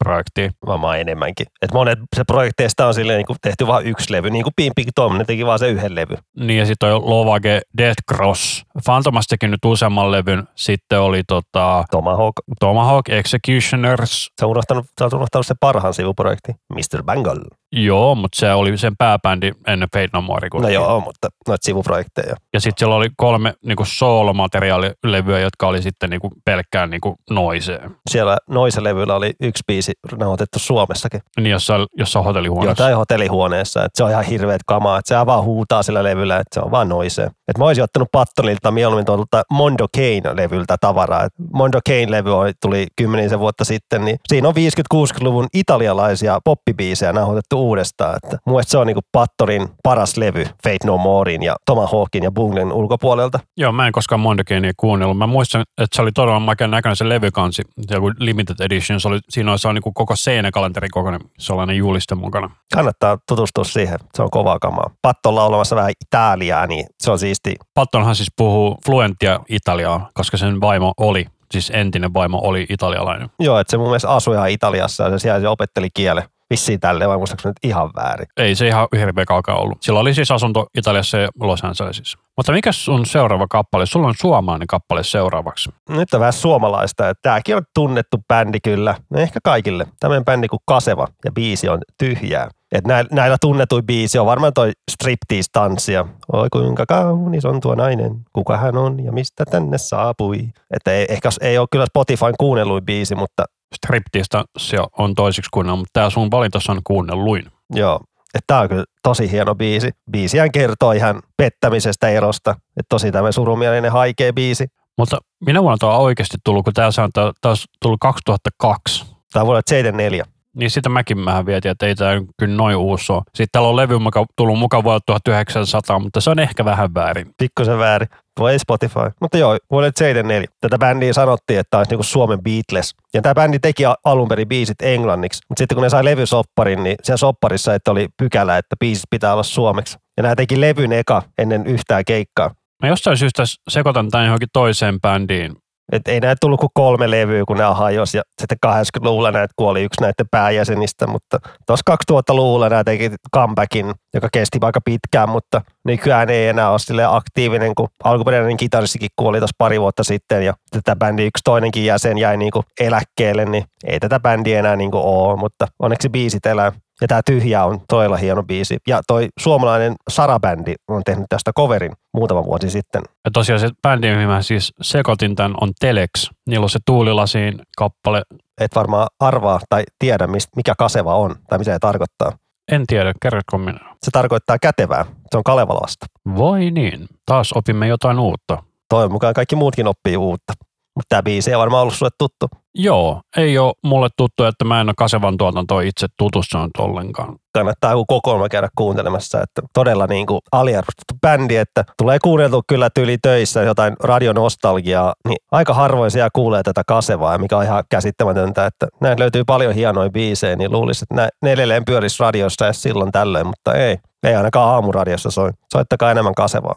projektia. Varmaan enemmänkin. Et monet se projekteista on silleen niin tehty vain yksi levy, niin kuin Pimpik Tom, ne teki vaan se yhden levy. Niin ja sitten on Lovage, Death Cross. Phantomas teki nyt useamman levyn. Sitten oli tota, Tomahawk. Tomahawk, Executioners. Sä, unohtanut, sä oot unohtanut se parhaan sivuprojekti, Mr. Bangle. Joo, mutta se oli sen pääbändi ennen Fate No More. No joo, mutta noita sivuprojekteja. Ja sitten siellä oli kolme niinku soolomateriaalilevyä, jotka oli sitten niinku pelkkään niinku noiseen. Siellä noiselevyllä oli yksi biisi nauhoitettu Suomessakin. Niin, jossa, jossa on hotellihuoneessa. Joo, tai hotellihuoneessa. Että se on ihan hirveät kamaa. Että se vaan huutaa sillä levyllä, että se on vaan noiseen. Että mä olisin ottanut Pattonilta mieluummin tuolta Mondo Kane-levyltä tavaraa. Et Mondo Kane-levy tuli kymmenisen vuotta sitten, niin siinä on 50-60-luvun italialaisia poppibiisejä nauhoitettu uudestaan. Että mun se on niinku Pattonin paras levy Fate No Morein ja Tomahawkin ja Bunglen ulkopuolelta. Joo, mä en koskaan Mondo Kanea kuunnellut. Mä muistan, että se oli todella makea näköinen se levykansi. Joku limited edition. Se oli, siinä on, se on niinku koko seinäkalenteri kokoinen sellainen juliste mukana. Kannattaa tutustua siihen. Se on kovaa kamaa. Patton laulamassa vähän italiaa, niin se on siisti. Pattonhan siis puhuu fluentia italiaa, koska sen vaimo oli siis entinen vaimo oli italialainen. Joo, että se mun mielestä asui ihan Italiassa ja se siellä se opetteli kielen vissiin tälle, vai muistaakseni nyt ihan väärin? Ei se ihan hirveä kaukaa ollut. Sillä oli siis asunto Italiassa ja Los Angelesissa. Mutta mikä sun seuraava kappale? Sulla on suomalainen kappale seuraavaksi. Nyt on vähän suomalaista. Tämäkin on tunnettu bändi kyllä. No ehkä kaikille. Tämmöinen bändi kuin Kaseva ja biisi on tyhjää. Et näillä, näillä tunnetuin biisi on varmaan toi striptease-tanssia. Oi kuinka kaunis on tuo nainen, kuka hän on ja mistä tänne saapui. Että ei, ehkä ei ole kyllä Spotifyn kuunnelluin biisi, mutta Striptistä se on toisiksi kuunnellut, mutta tämä sun valintossa on kuunnelluin. Joo, että tämä on kyllä tosi hieno biisi. Biisihän kertoo ihan pettämisestä erosta, että tosi tämmöinen surumielinen haikea biisi. Mutta minä vuonna tämä on oikeasti tullut, kun tämä on taas tullut 2002. Tämä vuonna 74. Niin sitä mäkin vähän vietin, että ei tämä kyllä noin uusi ole. Sitten täällä on levy tullut mukaan vuonna 1900, mutta se on ehkä vähän väärin. Pikkusen väärin. Voi Spotify. Mutta joo, vuonna 74. Tätä bändiä sanottiin, että tämä olisi niinku Suomen Beatles. Ja tämä bändi teki alun perin biisit englanniksi. Mutta sitten kun ne sai levysopparin, niin siellä sopparissa että oli pykälä, että biisit pitää olla suomeksi. Ja nämä teki levyn eka ennen yhtään keikkaa. Mä jostain syystä sekoitan tämän johonkin toiseen bändiin. Et ei näitä tullut kuin kolme levyä, kun ne hajosi ja sitten 80-luvulla näitä kuoli yksi näiden pääjäsenistä, mutta tuossa 2000-luvulla nämä teki comebackin, joka kesti aika pitkään, mutta nykyään ei enää ole sille aktiivinen, kun alkuperäinen kitaristikin kuoli tuossa pari vuotta sitten ja tätä bändi yksi toinenkin jäsen jäi niinku eläkkeelle, niin ei tätä bändiä enää niinku ole, mutta onneksi biisit elää. Ja tämä Tyhjä on todella hieno biisi. Ja toi suomalainen Sara-bändi on tehnyt tästä coverin muutama vuosi sitten. Ja tosiaan se bändi, mihin mä siis sekoitin tämän, on Telex. Niillä on se tuulilasiin kappale et varmaan arvaa tai tiedä, mikä kaseva on tai mitä se tarkoittaa. En tiedä, kerrotko minä? Se tarkoittaa kätevää. Se on Kalevalasta. Voi niin, taas opimme jotain uutta. Toivon mukaan kaikki muutkin oppii uutta. Mutta tämä biisi ei varmaan ollut sulle tuttu. Joo, ei ole mulle tuttu, että mä en ole Kasevan tuotantoa itse tutustunut ollenkaan. Kannattaa joku kokoelma käydä kuuntelemassa, että todella niin kuin aliarvostettu bändi, että tulee kuunneltu kyllä tyyli töissä jotain radionostalgiaa, niin aika harvoin siellä kuulee tätä Kasevaa, mikä on ihan käsittämätöntä, että näin löytyy paljon hienoja biisejä, niin luulisi, että ne edelleen pyörisi radiossa ja silloin tällöin, mutta ei. Ei ainakaan aamuradiossa soi. Soittakaa enemmän Kasevaa.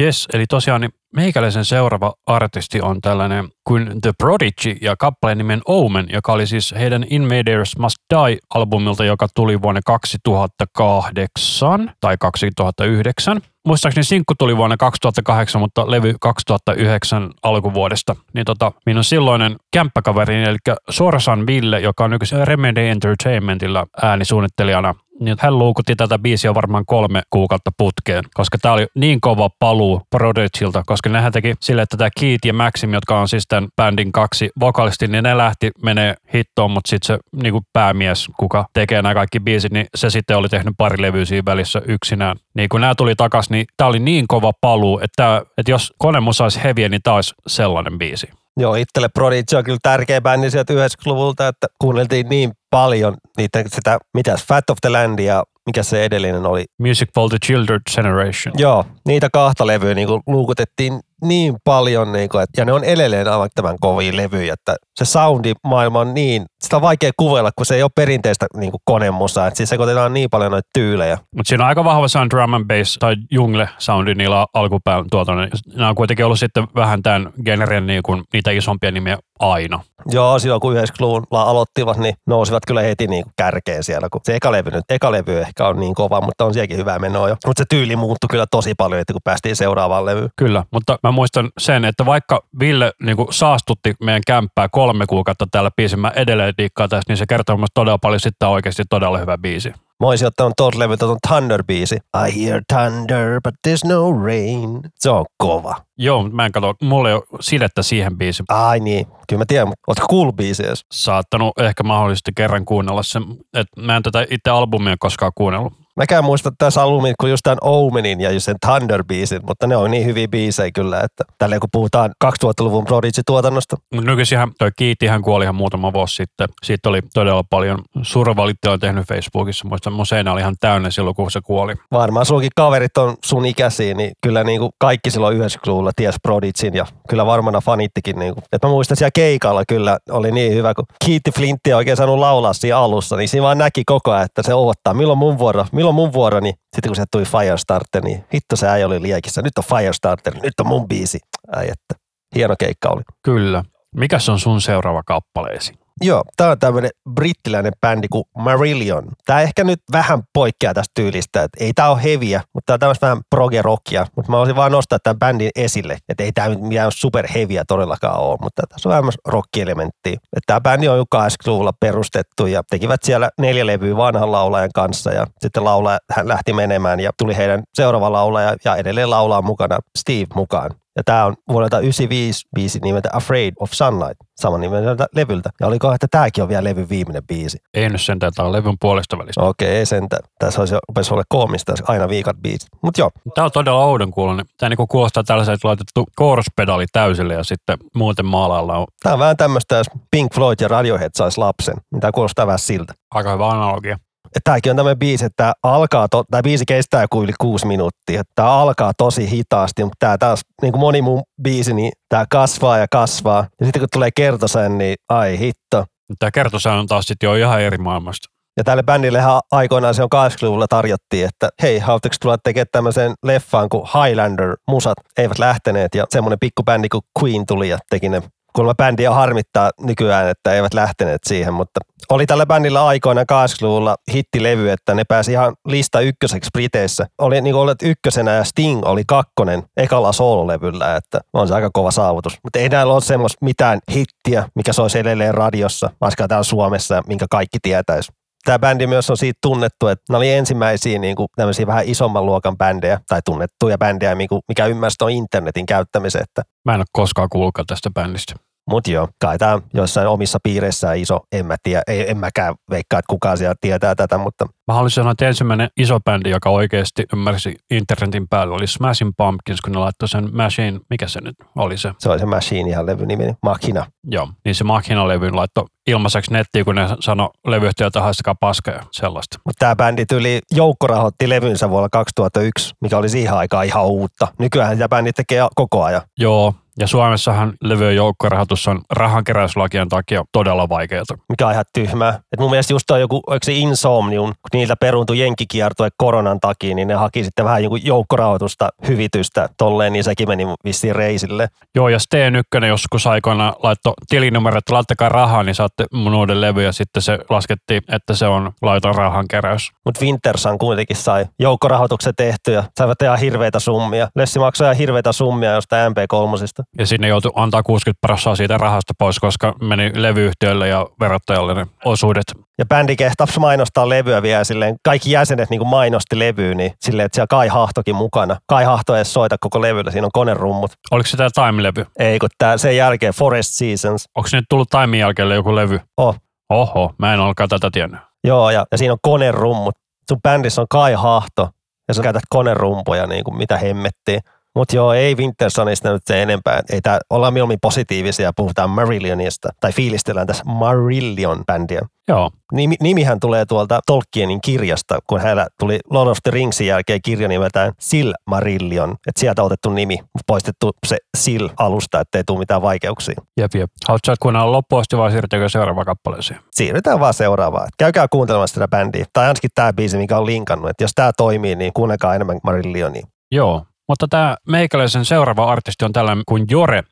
Yes, eli tosiaan niin meikäläisen seuraava artisti on tällainen kuin The Prodigy ja kappaleen nimen Omen, joka oli siis heidän Invaders Must Die-albumilta, joka tuli vuonna 2008 tai 2009. Muistaakseni sinkku tuli vuonna 2008, mutta levy 2009 alkuvuodesta. Niin tota, minun silloinen kämppäkaveri, eli Sorsan Ville, joka on nykyisin Remedy Entertainmentilla äänisuunnittelijana, niin hän luukutti tätä biisiä varmaan kolme kuukautta putkeen, koska tämä oli niin kova paluu Prodigilta, koska nehän teki sille, että tämä Keith ja Maxim, jotka on siis tämän bändin kaksi vokalisti, niin ne lähti menee hittoon, mutta sitten se niin kuin päämies, kuka tekee nämä kaikki biisit, niin se sitten oli tehnyt pari levyä siinä välissä yksinään. Niin kun nämä tuli takaisin, niin tämä oli niin kova paluu, että, että jos konemusa olisi heviä, niin tämä olisi sellainen biisi. Joo, itselle Prodigy on kyllä tärkeä bändi sieltä 90-luvulta, että kuunneltiin niin paljon niitä, sitä, mitä Fat of the Land ja mikä se edellinen oli? Music for the Children Generation. Joo, niitä kahta levyä niin kuin luukutettiin niin paljon, niin kuin, että, ja ne on edelleen aivan tämän kovia levyjä, että se soundimaailma on niin, sitä on vaikea kuvella, kun se ei ole perinteistä niin kuin konemusaa, että siis sekoitetaan niin paljon noita tyylejä. Mutta siinä on aika vahva sound drum and bass tai jungle soundi niillä alkupään tuotannon. Nämä on kuitenkin ollut sitten vähän tämän genren niin kuin niitä isompia nimiä aina. Joo, silloin kun 90-luvulla aloittivat, niin nousivat kyllä heti niin kuin kärkeen siellä, kun se eka levy, nyt, eka levy ehkä on niin kova, mutta on sielläkin hyvää menoa jo. Mutta se tyyli muuttui kyllä tosi paljon, että kun päästiin seuraavaan levyyn. Kyllä, mutta mä muistan sen, että vaikka Ville niin kuin saastutti meidän kämppää kolme kuukautta tällä biisin, mä edelleen diikkaa tästä, niin se kertoo myös todella paljon, sitten oikeasti todella hyvä biisi. Mä olisin ottanut tuolta levyltä tuon Thunder-biisi. I hear thunder, but there's no rain. Se on kova. Joo, mä en katso, mulla ei ole sidettä siihen biisiin. Ai niin, kyllä mä tiedän, mutta ootko kuullut biisiä Saattanut ehkä mahdollisesti kerran kuunnella sen, että mä en tätä itse albumia koskaan kuunnellut. Mäkään muista tässä albumit kuin just tämän Omenin ja just sen Thunder-biisin, mutta ne on niin hyviä biisejä kyllä, että tällä kun puhutaan 2000-luvun Prodigy-tuotannosta. Nykyisinhän toi Kiitihän kuoli ihan muutama vuosi sitten. Siitä oli todella paljon survalittelua tehnyt Facebookissa. Muistan, mun seinä oli ihan täynnä silloin, kun se kuoli. Varmaan sunkin kaverit on sun ikäisiä, niin kyllä niin kuin kaikki silloin 90-luvulla ties Prodigyn ja kyllä varmana fanittikin. Niin kuin. Et mä muistan siellä keikalla kyllä oli niin hyvä, kun Keith Flint ei oikein saanut laulaa siinä alussa, niin siinä vaan näki koko ajan, että se odottaa, milloin mun vuoro, milloin mun vuoro, niin sitten kun se tuli Firestarter, niin hitto se äijä oli liekissä. Nyt on Firestarter, nyt on mun biisi. Ai että, hieno keikka oli. Kyllä. Mikäs on sun seuraava kappaleesi? Joo, tämä on tämmöinen brittiläinen bändi kuin Marillion. Tämä ehkä nyt vähän poikkeaa tästä tyylistä, että ei tämä ole heviä, mutta tämä on tämmöistä vähän proge-rockia, mutta mä olisin vaan nostaa tämän bändin esille, että ei tämä mitään superheviä todellakaan ole, mutta tässä on vähän rockielementtiä. Että tämä bändi on jo 80-luvulla perustettu ja tekivät siellä neljä levyä vanhan laulajan kanssa ja sitten laulaja hän lähti menemään ja tuli heidän seuraava laulaja ja edelleen laulaa mukana Steve mukaan. Ja tämä on vuodelta 95 biisi nimeltä Afraid of Sunlight, saman nimeltä levyltä. Ja oliko, että tämäkin on vielä levyn viimeinen biisi? Ei nyt sentään, tämä on levyn puolesta välistä. Okei, okay, ei sentään. Tässä olisi, opes olla koomista, aina viikat biisi. Mutta joo. Tämä on todella oudon kuulonen. Tämä niinku kuulostaa tällaiselta laitettu koorospedaali täysille ja sitten muuten maalailla on. Tämä on vähän tämmöistä, jos Pink Floyd ja Radiohead saisi lapsen. Mitä kuulostaa vähän siltä. Aika hyvä analogia tämäkin on tämmöinen biisi, että alkaa, to, tämä biisi kestää kuin yli kuusi minuuttia. Tämä alkaa tosi hitaasti, mutta tämä taas, niin kuin moni mun biisi, niin tämä kasvaa ja kasvaa. Ja sitten kun tulee kertosen, niin ai hitto. Tämä kertosen on taas sitten jo ihan eri maailmasta. Ja tälle bändille aikoinaan se on 80-luvulla tarjottiin, että hei, haluatteko tulla tekemään tämmöisen leffaan kuin Highlander, musat eivät lähteneet ja semmoinen pikku bändi kuin Queen tuli ja teki ne kuulemma bändiä harmittaa nykyään, että eivät lähteneet siihen, mutta oli tällä bändillä aikoina 80-luvulla hittilevy, että ne pääsi ihan lista ykköseksi Briteissä. Oli niin kuin olet ykkösenä ja Sting oli kakkonen ekalla soololevyllä, että on se aika kova saavutus. Mutta ei näillä ole semmoista mitään hittiä, mikä soisi edelleen radiossa, vaikka täällä Suomessa, minkä kaikki tietäisi. Tämä bändi myös on siitä tunnettu, että ne oli ensimmäisiä niin kuin, vähän isomman luokan bändejä tai tunnettuja bändejä, mikä ymmärsi internetin käyttämisen. Että Mä en ole koskaan kuullut tästä bändistä. Mutta joo, kai tämä jossain omissa piireissä iso, en mä tiedä, ei, en mäkään veikkaa, että kukaan siellä tietää tätä, mutta Mä haluaisin sanoa, että ensimmäinen iso bändi, joka oikeasti ymmärsi internetin päällä, oli Smashing Pumpkins, kun ne laittoi sen Machine, mikä se nyt oli se? se oli se Machine ihan levy nimi, Machina. Joo, niin se Machina-levyn laittoi ilmaiseksi nettiin, kun ne sanoi levyyhtiöltä haistakaa paska ja sellaista. Mutta tämä bändi tyli joukko rahoitti levynsä vuonna 2001, mikä oli siihen aikaan ihan uutta. Nykyään tämä bändi tekee koko ajan. Joo, ja Suomessahan levyjen joukkorahoitus on rahankeräyslakien takia todella vaikeaa. mikä on ihan tyhmää. Et mun mielestä just toi joku, oliko se Insomnium, kun niiltä peruuntui jenkkikiertue koronan takia, niin ne haki sitten vähän joku joukkorahoitusta, hyvitystä tolleen, niin sekin meni vissiin reisille. Joo, ja Steen Ykkönen joskus aikoina laittoi tilinumero, että laittakaa rahaa, niin saatte mun uuden levy, ja sitten se laskettiin, että se on laiton rahankeräys. Mutta Wintersan kuitenkin sai joukkorahoituksen tehty ja saivat ihan hirveitä summia. Lessi maksoi ihan hirveitä summia jostain MP3. Ja sinne joutui antaa 60 prosenttia siitä rahasta pois, koska meni levyyhtiölle ja verottajalle ne osuudet. Ja bändi kehtasi mainostaa levyä vielä silleen, kaikki jäsenet niin mainosti levyä, niin silleen, että siellä Kai Hahtokin mukana. Kai Hahto ei edes soita koko levyllä, siinä on konerummut. Oliko se tämä Time-levy? Ei, kun tää, sen jälkeen Forest Seasons. Onko se nyt tullut Timein jälkeen joku levy? Oh, Oho, mä en olekaan tätä tiennyt. Joo, ja, ja siinä on konerummut. Sun bändissä on Kai Hahto, ja sä käytät konerumpuja, niin kuin mitä hemmettiin. Mutta joo, ei Wintersonista nyt se enempää. Ei tää, ollaan mieluummin positiivisia ja puhutaan Marillionista. Tai fiilistellään tässä Marillion-bändiä. Joo, Nimi, nimihän tulee tuolta Tolkienin kirjasta, kun hänellä tuli Lord of the Ringsin jälkeen kirja nimeltään Silmarillion. Että sieltä otettu nimi, poistettu se Sil alusta, ettei tule mitään vaikeuksia. jep jep. Haluatko kuunnella loppuun asti vai siirtyykö seuraava kappaleeseen? Siirrytään vaan seuraavaan. Käykää kuuntelemassa tätä bändiä. Tai ainakin tämä biisi, mikä on linkannut. Että jos tämä toimii, niin kuunnelkaa enemmän Marillionia. Joo, mutta tämä meikäläisen seuraava artisti on tällainen kuin Jore,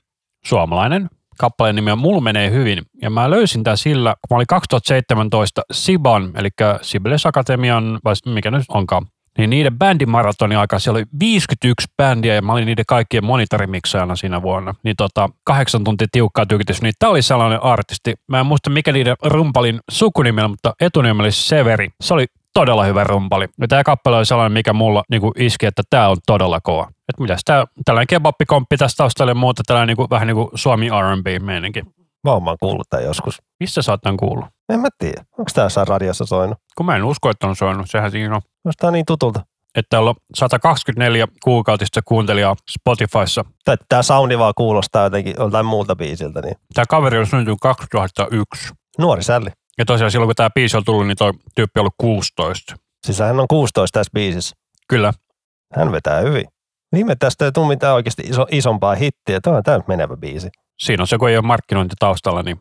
suomalainen. Kappaleen nimi on Mulla menee hyvin. Ja mä löysin tää sillä, kun mä olin 2017 Siban, eli Sibelius Akatemian, vai mikä nyt onkaan, niin niiden bändimaratonin aikaa siellä oli 51 bändiä ja mä olin niiden kaikkien monitorimiksaajana siinä vuonna. Niin tota, kahdeksan tuntia tiukkaa tykitys. Niin tää oli sellainen artisti. Mä en muista mikä niiden rumpalin sukunimellä, mutta etunimi oli Severi. Se oli todella hyvä rumpali. Ja tämä kappale oli sellainen, mikä mulla niinku iski, että tämä on todella kova. Että mitäs tää, tällainen kebappikomppi tästä taustalla ja muuta, tällainen niinku, vähän niin kuin Suomi R&B-meininki. Mä oon kuullut tämän joskus. Missä sä oot tämän kuullut? En mä tiedä. Onko tämä jossain radiossa soinut? Kun mä en usko, että on soinut. Sehän siinä on. Tää niin tutulta? Että täällä on 124 kuukautista kuuntelijaa Spotifyssa. Tämä soundi vaan kuulostaa jotenkin joltain muulta biisiltä. Niin. Tämä kaveri on syntynyt 2001. Nuori sälli. Ja tosiaan silloin, kun tämä biisi on tullut, niin toi tyyppi on ollut 16. Siis hän on 16 tässä biisissä. Kyllä. Hän vetää hyvin. Viime tästä ei tule mitään oikeasti iso, isompaa hittiä. Tämä on täysin menevä biisi. Siinä on se, kun ei ole markkinointi taustalla, niin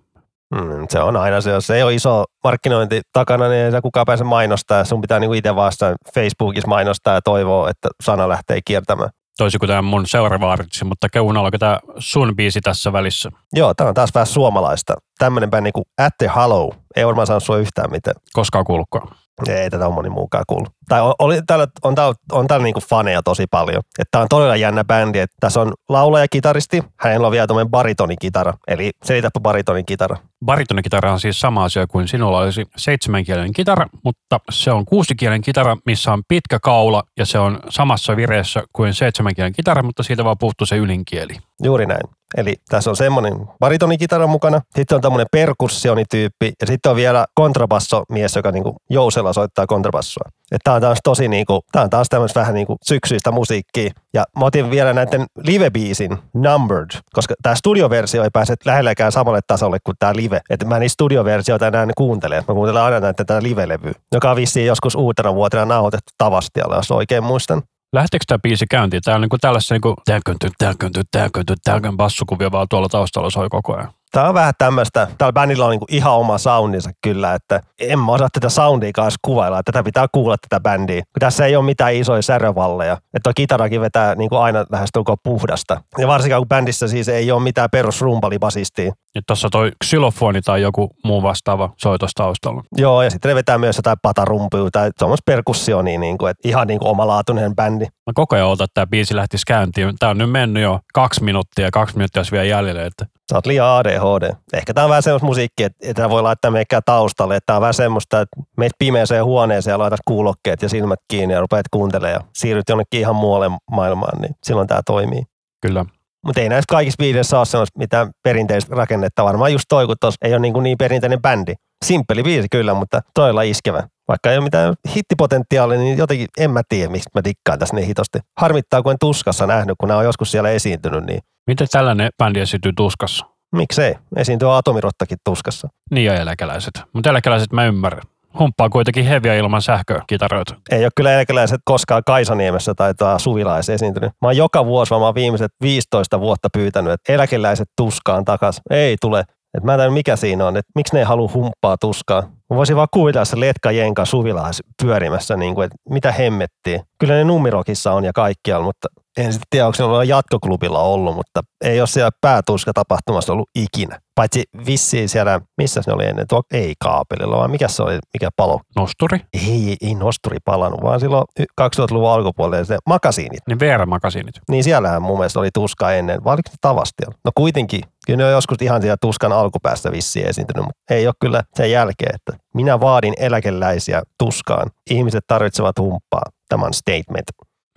Mm, se on aina se, jos ei ole iso markkinointi takana, niin ei se kukaan pääse mainostaa. Sun pitää niinku itse vasta Facebookissa mainostaa ja toivoa, että sana lähtee kiertämään. Toisin kuin tämä mun seuraava artisti, mutta kuunnellaan tämä sun biisi tässä välissä. Joo, tämä on taas vähän suomalaista. Tämmöinen bändi kuin At the Hollow. Ei varmaan saanut sua yhtään mitään. Koskaan kuullutkaan. Ei tätä on moni muukaan kuullut. Tai on, oli, täällä, on, täällä, on täällä niinku faneja tosi paljon. Että tää on todella jännä bändi. Että tässä on laulaja kitaristi. Hänellä on vielä tämmöinen baritonikitara. Eli selitäpä baritonikitara. Baritonikitara on siis sama asia kuin sinulla olisi seitsemänkielinen kitara, mutta se on kuusikielinen kitara, missä on pitkä kaula ja se on samassa vireessä kuin seitsemänkielinen kitara, mutta siitä vaan puuttuu se ylinkieli. Juuri näin. Eli tässä on semmoinen baritonikitara mukana, sitten on tämmöinen perkussionityyppi ja sitten on vielä kontrabassomies, joka niinku jousella soittaa kontrabassoa. Tämä on taas tosi niinku, tää on taas tämmöistä vähän niinku syksyistä musiikkia. Ja mä otin vielä näiden live-biisin Numbered, koska tämä studioversio ei pääse lähelläkään samalle tasolle kuin tämä live. Että mä niistä studioversioita enää kuuntele. Mä kuuntelen aina näitä tätä live-levyä, joka on vissiin joskus uutena vuotena nauhoitettu Tavastialla, jos oikein muistan. Lähteekö tämä biisi käyntiin? Tämä on niin kuin tällaista niin kuin tänkönty, tänkönty, tänkönty, tänkön bassukuvia vaan tuolla taustalla soi koko ajan. Tämä on vähän tämmöistä, tällä bändillä on niinku ihan oma soundinsa kyllä, että en mä osaa tätä soundia kanssa kuvailla, että tätä pitää kuulla tätä bändiä. Kun tässä ei ole mitään isoja särövalleja, että kitarakin vetää niinku aina lähestulkoon puhdasta. Ja varsinkaan kun bändissä siis ei ole mitään perusrumpalibasistia. Nyt tuossa toi xylofoni tai joku muu vastaava soitos taustalla. Joo, ja sitten ne vetää myös jotain patarumpuja tai tuommoista perkussionia, niinku, että ihan niinku omalaatuinen bändi. Mä koko ajan odotan, että tämä biisi lähtisi käyntiin. Tämä on nyt mennyt jo kaksi minuuttia ja kaksi minuuttia olisi vielä jäljellä. Että Sä oot liian ADHD. Ehkä tää on vähän semmoista musiikkia, että että voi laittaa meikään taustalle. Että tää on vähän semmoista, että meet pimeäseen huoneeseen ja laitat kuulokkeet ja silmät kiinni ja rupeat kuuntelemaan ja siirryt jonnekin ihan muualle maailmaan, niin silloin tää toimii. kyllä. Mutta ei näissä kaikissa biiseissä ole semmoista mitään perinteistä rakennetta. Varmaan just toi, kun tos ei ole niin, kuin niin perinteinen bändi. Simppeli biisi kyllä, mutta toilla iskevä. Vaikka ei ole mitään hittipotentiaalia, niin jotenkin en mä tiedä, miksi mä dikkaan tässä niin hitosti. Harmittaa, kun en tuskassa nähnyt, kun nämä on joskus siellä esiintynyt, niin Miten tällainen bändi esiintyy tuskassa? miksei. Esiintyy Atomirottakin tuskassa. Niin ja eläkeläiset. Mutta eläkeläiset mä ymmärrän. Humppaa kuitenkin heviä ilman sähkökitaroita. Ei ole kyllä eläkeläiset koskaan Kaisaniemessä tai Suvilais esiintynyt. Mä oon joka vuosi, vaan mä oon viimeiset 15 vuotta pyytänyt, että eläkeläiset tuskaan takas. Ei tule. Et mä en tiedä mikä siinä on, että miksi ne ei halua humppaa tuskaa. Mä voisin vaan kuvitella se Letka Jenka Suvilais pyörimässä, niin kuin, että mitä hemmettiin. Kyllä ne numerokissa on ja kaikkialla, mutta en sitten tiedä, onko ne ollut jatkoklubilla ollut, mutta ei ole siellä päätuska tapahtumassa ollut ikinä. Paitsi vissiin siellä, missä ne oli ennen, tuo ei kaapelilla, vaan mikä se oli, mikä palo? Nosturi? Ei, ei nosturi palannut, vaan silloin 2000-luvun alkupuolella se makasiinit. Niin VR-makasiinit. Niin siellähän mun mielestä oli tuska ennen, vai oliko ne tavastialla? No kuitenkin, kyllä ne on joskus ihan siellä tuskan alkupäästä vissiin esiintynyt, mutta ei ole kyllä sen jälkeen, että minä vaadin eläkeläisiä tuskaan. Ihmiset tarvitsevat humppaa. Tämä on statement.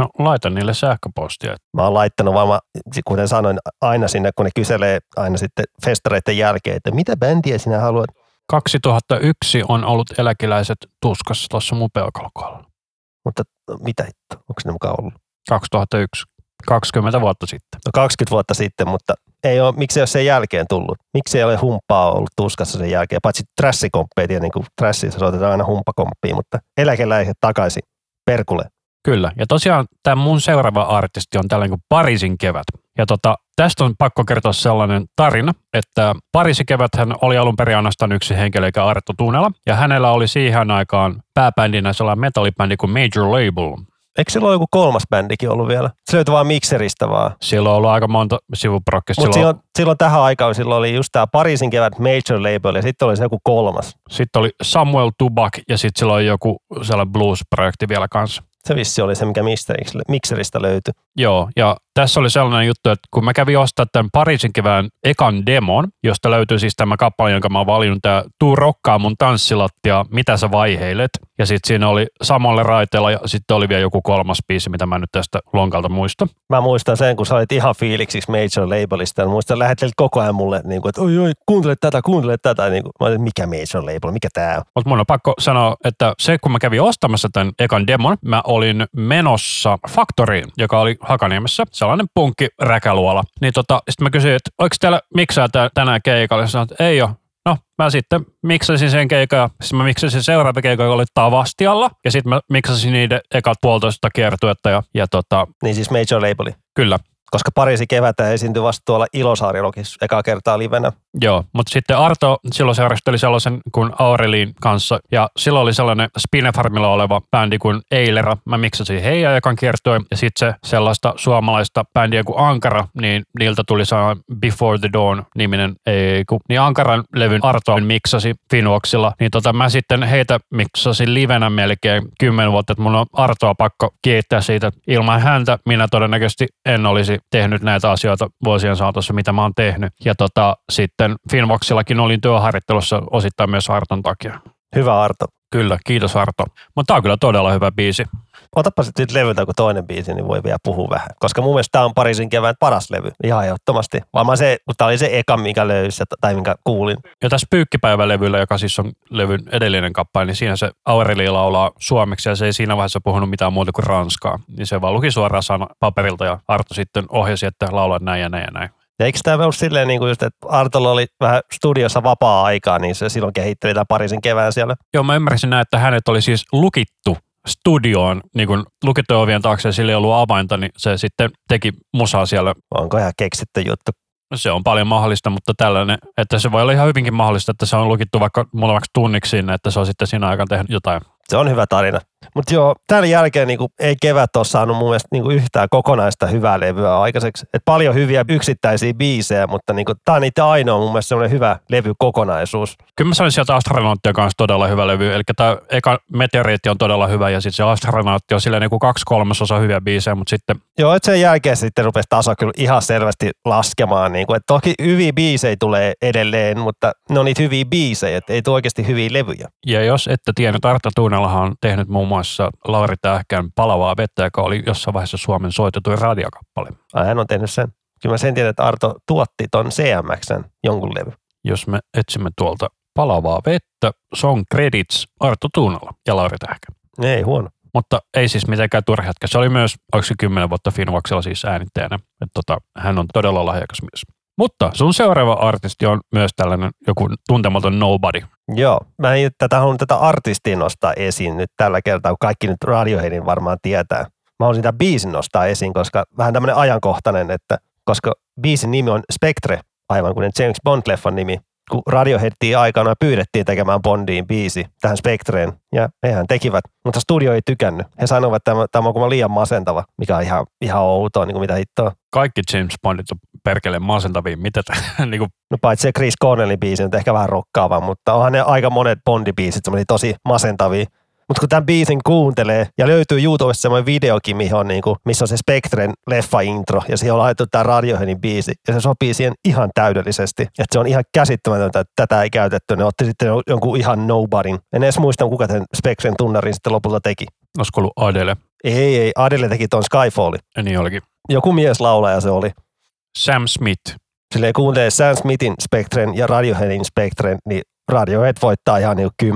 No laita niille sähköpostia. Mä oon laittanut vaan, mä- kuten sanoin, aina sinne, kun ne kyselee aina sitten festareiden jälkeen, että mitä bändiä sinä haluat. 2001 on ollut eläkeläiset tuskassa tuossa mun peukalkoilla. Mutta mitä hitto, onko ne mukaan ollut? 2001. 20 vuotta sitten. No 20 vuotta sitten, mutta ei ole, miksi ei ole sen jälkeen tullut? Miksi ei ole humppaa ollut tuskassa sen jälkeen? Paitsi trassikomppia, niin kuin trassissa soitetaan aina humppakomppia, mutta eläkeläiset takaisin. Perkule. Kyllä. Ja tosiaan tämä mun seuraava artisti on tällainen kuin Pariisin kevät. Ja tota, tästä on pakko kertoa sellainen tarina, että Pariisin kevät hän oli alun perin ainoastaan yksi henkilö, eikä Arto Tunela. Ja hänellä oli siihen aikaan pääbändinä sellainen metallibändi kuin Major Label. Eikö silloin joku kolmas bändikin ollut vielä? Se löytyi vaan mikseristä vaan. Silloin on ollut aika monta sivuprokkista. Mutta Silloin, silloin, silloin, tähän aikaan silloin oli just tämä Pariisin kevät Major Label ja sitten oli se joku kolmas. sitten oli Samuel Tubak ja sitten silloin joku sellainen blues-projekti vielä kanssa. Se vissi oli se, mikä mikseristä- löytyi. Joo, ja tässä oli sellainen juttu, että kun mä kävin ostaa tämän Pariisin kevään ekan demon, josta löytyy siis tämä kappale, jonka mä oon valinnut, tämä Tuu rokkaa mun tanssilattia, mitä sä vaiheilet. Ja sitten siinä oli samalle raiteella ja sitten oli vielä joku kolmas biisi, mitä mä nyt tästä lonkalta muista. Mä muistan sen, kun sä olit ihan fiiliksiksi Major Labelista. Mä muistan, lähettelit koko ajan mulle, niin kuin, että oi, oi, kuuntele tätä, kuuntele tätä. Niin kuin, mä olin, mikä Major Label, mikä tää on? Mutta mun on pakko sanoa, että se kun mä kävin ostamassa tämän ekan demon, mä olin menossa Factoryin, joka oli Hakaniemessä, sellainen punkki räkäluola. Niin tota, sitten mä kysyin, että oliko täällä miksaa tänään keikalla? Ja sanoin, että ei ole. No, mä sitten miksasin sen keikan ja sitten mä miksasin seuraava keikka, joka oli Tavastialla. Ja sitten mä miksasin niiden ekat puolitoista kiertuetta ja, ja tota, Niin siis Major Labeli. kyllä, Koska Pariisi kevätä esiintyi vasta tuolla Ilosaari-rokissa eka kertaa livenä. Joo, mutta sitten Arto silloin seurasteli sellaisen kuin Aurelin kanssa ja silloin oli sellainen Spinefarmilla oleva bändi kuin Eilera. Mä miksasin heidän ekan kiertoin ja sitten se sellaista suomalaista bändiä kuin Ankara, niin niiltä tuli sellainen Before the Dawn niminen, ei kun, niin Ankaran levyn Arto miksasi Finuoksilla, niin tota mä sitten heitä miksasin livenä melkein kymmenen vuotta, että mun on Artoa pakko kiittää siitä, ilman häntä minä todennäköisesti en olisi tehnyt näitä asioita vuosien saatossa, mitä mä oon tehnyt. Ja tota, sitten Finvoxillakin olin työharjoittelussa osittain myös Arton takia. Hyvä Arto. Kyllä, kiitos Arto. Mutta tämä on kyllä todella hyvä biisi. Otapa sitten nyt levyltä kun toinen biisi, niin voi vielä puhua vähän. Koska mun mielestä tämä on Pariisin kevään paras levy. Ihan ehdottomasti. Varmaan se, tämä oli se eka, minkä löysin tai minkä kuulin. Ja tässä Pyykkipäivälevyllä, joka siis on levyn edellinen kappale, niin siinä se Aureli laulaa suomeksi ja se ei siinä vaiheessa puhunut mitään muuta kuin ranskaa. Niin se vaan luki suoraan sana paperilta ja Arto sitten ohjasi, että laulaa näin ja näin ja näin. Ja eikö tämä ollut silleen, niin kuin just, että Artolla oli vähän studiossa vapaa-aikaa, niin se silloin kehitteli tämän Pariisin kevään siellä. Joo, mä ymmärsin näin, että hänet oli siis lukittu studioon, niin kuin lukittujen ovien taakse ja sillä ei ollut avainta, niin se sitten teki musaa siellä. Onko ihan keksitty juttu? Se on paljon mahdollista, mutta tällainen, että se voi olla ihan hyvinkin mahdollista, että se on lukittu vaikka muutamaksi tunniksi sinne, että se on sitten siinä aikana tehnyt jotain. Se on hyvä tarina. Mutta joo, tämän jälkeen niin kuin, ei kevät ole saanut mun mielestä niin kuin, yhtään kokonaista hyvää levyä aikaiseksi. Et paljon hyviä yksittäisiä biisejä, mutta niin kuin, tämä on niitä ainoa mun mielestä semmoinen hyvä levykokonaisuus. Kyllä mä sanoin sieltä Astronauttien kanssa todella hyvä levy, eli tämä eka Meteoriitti on todella hyvä ja sitten se Astronautti on silleen niin kuin kaksi kolmasosa hyviä biisejä, mutta sitten Joo, että sen jälkeen sitten rupesi taso kyllä ihan selvästi laskemaan. Niin kuin, että toki hyviä biisejä tulee edelleen, mutta ne on niitä hyviä biisejä, että ei tule oikeasti hyviä levyjä. Ja jos ette tiennyt, Arto Tuunellahan on tehnyt muun muassa Lauri Tähkän Palavaa vettä, joka oli jossain vaiheessa Suomen soitetuin radiokappale. Ai, hän on tehnyt sen. Kyllä mä sen tiedän, että Arto tuotti ton CMXn jonkun levy. Jos me etsimme tuolta palavaa vettä, song credits Arto Tuunala ja Lauri Tähkä. Ei huono. Mutta ei siis mitenkään turhätkä. Se oli myös, oliko se kymmenen vuotta Finvaxella siis äänittäjänä. Että tota, hän on todella lahjakas mies. Mutta sun seuraava artisti on myös tällainen joku tuntematon nobody. Joo, mä en tätä halunnut tätä artistia nostaa esiin nyt tällä kertaa, kun kaikki nyt Radioheadin varmaan tietää. Mä haluaisin sitä biisin nostaa esiin, koska vähän tämmöinen ajankohtainen, että koska biisin nimi on Spectre, aivan kuten James Bond-leffan nimi, kun Radioheadia aikana pyydettiin tekemään Bondiin biisi tähän Spectreen, ja hehän tekivät, mutta studio ei tykännyt. He sanoivat, että tämä, tämä on liian masentava, mikä on ihan, ihan outoa, niin kuin mitä hittoa. Kaikki James Bondit on perkele masentavia. Mitä t- niin kuin... No paitsi se Chris Cornellin biisi on ehkä vähän rokkaava, mutta onhan ne aika monet Bondi-biisit tosi masentavia. Mutta kun tämän biisin kuuntelee ja löytyy YouTubesta semmoinen videokin, mihin on niinku, missä on se Spectren leffa-intro ja siihen on laitettu tämä Radioheadin biisi ja se sopii siihen ihan täydellisesti. Että se on ihan käsittämätöntä, että tätä ei käytetty. Ne otti sitten jonkun ihan nobodyn. En edes muista, kuka sen Spectren tunnarin sitten lopulta teki. Olisiko ollut Adele? Ei, ei. Adele teki ton Skyfall. Ja niin olikin. Joku mies laulaja se oli. Sam Smith. Silleen kuuntelee Sam Smithin Spectren ja Radioheadin Spectren, niin Radiohead voittaa ihan niin 10-0.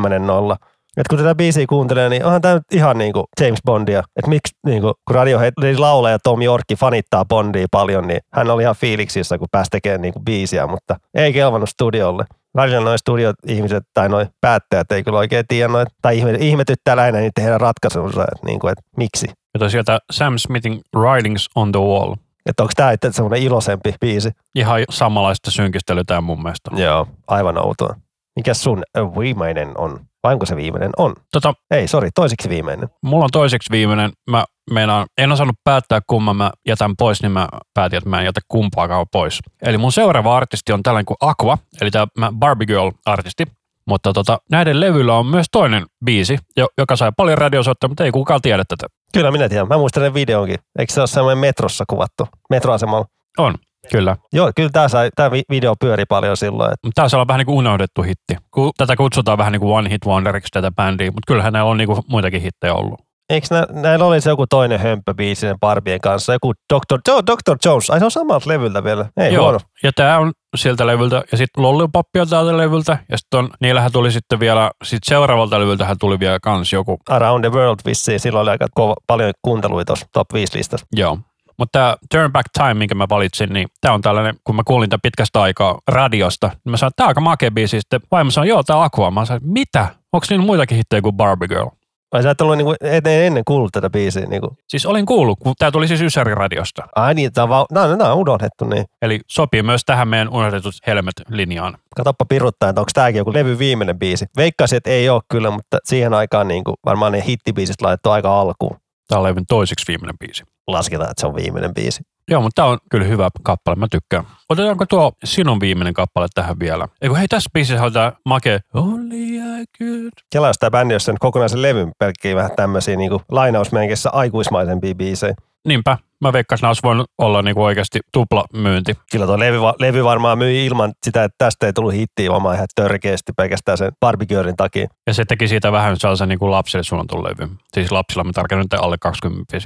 Et kun tätä biisiä kuuntelee, niin onhan tämä ihan niin kuin James Bondia. Että miksi, niin kuin, kun Radiohead laulaja Tom Yorkki fanittaa Bondia paljon, niin hän oli ihan fiiliksissä, kun pääsi tekemään niin kuin biisiä, mutta ei kelvannut studiolle. Välillä noin studio-ihmiset tai noin päättäjät ei kyllä oikein tiedä noin, tai ihmetyttää lähinnä niitä heidän ratkaisunsa, että, niin kuin, että miksi. Ja sieltä Sam Smithin Writings on the Wall. Että onko tämä semmoinen iloisempi biisi? Ihan samanlaista synkistelyä tämä mun mielestä. Joo, aivan outoa. Mikä sun viimeinen on? Vai onko se viimeinen? On. Tota, Ei, sori, toiseksi viimeinen. Mulla on toiseksi viimeinen. Mä meinaan, en osannut päättää kumman mä jätän pois, niin mä päätin, että mä en jätä kumpaakaan pois. Eli mun seuraava artisti on tällainen kuin Aqua, eli tämä Barbie Girl-artisti. Mutta tota, näiden levyllä on myös toinen biisi, joka sai paljon radiosoittoja, mutta ei kukaan tiedä tätä. Kyllä minä tiedän. Mä muistan sen videonkin. Eikö se ole semmoinen metrossa kuvattu? Metroasemalla. On. Kyllä. Joo, kyllä tämä, sai, tämä video pyöri paljon silloin. Että... Tämä on vähän niin kuin unohdettu hitti. Tätä kutsutaan vähän niin kuin One Hit Wonderiksi tätä bändiä, mutta kyllähän näillä on niin kuin muitakin hittejä ollut. Eikö nä, näillä oli se joku toinen hömpöbiisi Barbien kanssa? Joku Dr. Jo, Dr. Jones. Ai se on samalta levyltä vielä. Ei Joo, huono. ja tämä on sieltä levyltä. Ja sitten Lollipop on täältä levyltä. Ja sitten niillähän tuli sitten vielä, sit seuraavalta levyltähän tuli vielä kans joku. Around the World vissiin. Silloin oli aika kova, paljon kuunteluita tuossa top 5 listassa. Joo. Mutta tämä Turn Back Time, minkä mä valitsin, niin tämä on tällainen, kun mä kuulin tämän pitkästä aikaa radiosta, niin mä sanoin, että tämä on aika makea biisi. Sitten vaimo sanoi, joo, tämä on Aqua. Mä sanoin, mitä? Onko niillä muitakin hittejä kuin Barbie Girl? Vai sä et ollut niinku ennen, ennen kuullut tätä biisiä? Niinku. Siis olin kuullut, kun tämä tuli siis Ysäri-radiosta. Ai niin, tämä on, no, no, on unohdettu niin. Eli sopii myös tähän meidän unohdetut Helmet-linjaan. Katoppa piruttaa, että onko tämäkin joku levy viimeinen biisi. Veikkaisin, että ei ole kyllä, mutta siihen aikaan niin kuin, varmaan ne hittibiisit laitettu aika alkuun. Tämä on levyn toiseksi viimeinen biisi. Lasketaan, että se on viimeinen biisi. Joo, mutta tämä on kyllä hyvä kappale, mä tykkään. Otetaanko tuo sinun viimeinen kappale tähän vielä? Eikö hei, tässä biisissä on tämä make Only I could. Kela, jos tämä bändi, jos sen kokonaisen levyn pelkkii vähän tämmöisiä niin lainausmenkissä aikuismaisempia biisejä. Niinpä. Mä veikkasin, että voinut olla niinku oikeasti tupla myynti. Kyllä tuo levy, levy varmaan myi ilman sitä, että tästä ei tullut hittiä, vaan ihan törkeästi pelkästään sen Barbie takia. Ja se teki siitä vähän sellaisen niin kuin lapsille suunnatun levy. Siis lapsilla mä tarkoitan nyt alle 20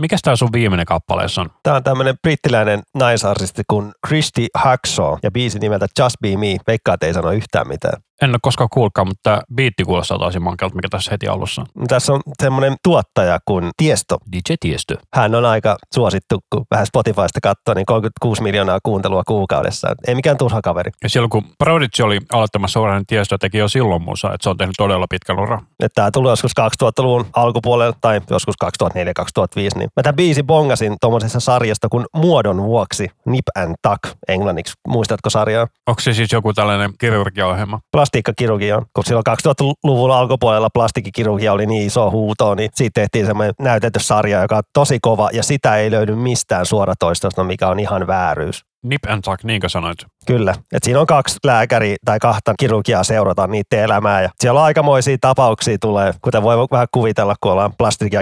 Mikä tämä sun viimeinen kappaleessa on? Tämä on tämmöinen brittiläinen naisartisti kuin Christy Hacksaw ja biisi nimeltä Just Be Me. Veikkaat ei sano yhtään mitään. En ole koskaan kuulkaan, mutta biitti kuulostaa tosi mankelta, mikä tässä heti alussa on. Tässä on semmoinen tuottaja kuin Tiesto. DJ Tiesto. Hän on aika suosittu, kun vähän Spotifysta katsoo, niin 36 miljoonaa kuuntelua kuukaudessa. Ei mikään turha kaveri. Ja silloin kun Prodigy oli aloittamassa uran, niin Tiesto teki jo silloin musa, että se on tehnyt todella pitkän ura. Että tämä tuli joskus 2000-luvun alkupuolella tai joskus 2004-2005, niin mä tämän biisi bongasin tuommoisessa sarjasta kuin Muodon vuoksi, Nip and Tuck englanniksi. Muistatko sarjaa? Onko se siis joku tällainen kirurgiaohjelma? Plastiikkakirurgia. Kun silloin 2000-luvun alkupuolella plastiikkakirurgia oli niin iso huuto, niin siitä tehtiin semmoinen näytetty sarja, joka on tosi kova ja sitä ei löydy mistään suoratoistosta, mikä on ihan vääryys. Nip and tuck, niinkö sanoit? Kyllä. Et siinä on kaksi lääkäriä tai kahta kirurgiaa seurata niiden elämää. Ja siellä on aikamoisia tapauksia tulee, kuten voi vähän kuvitella, kun ollaan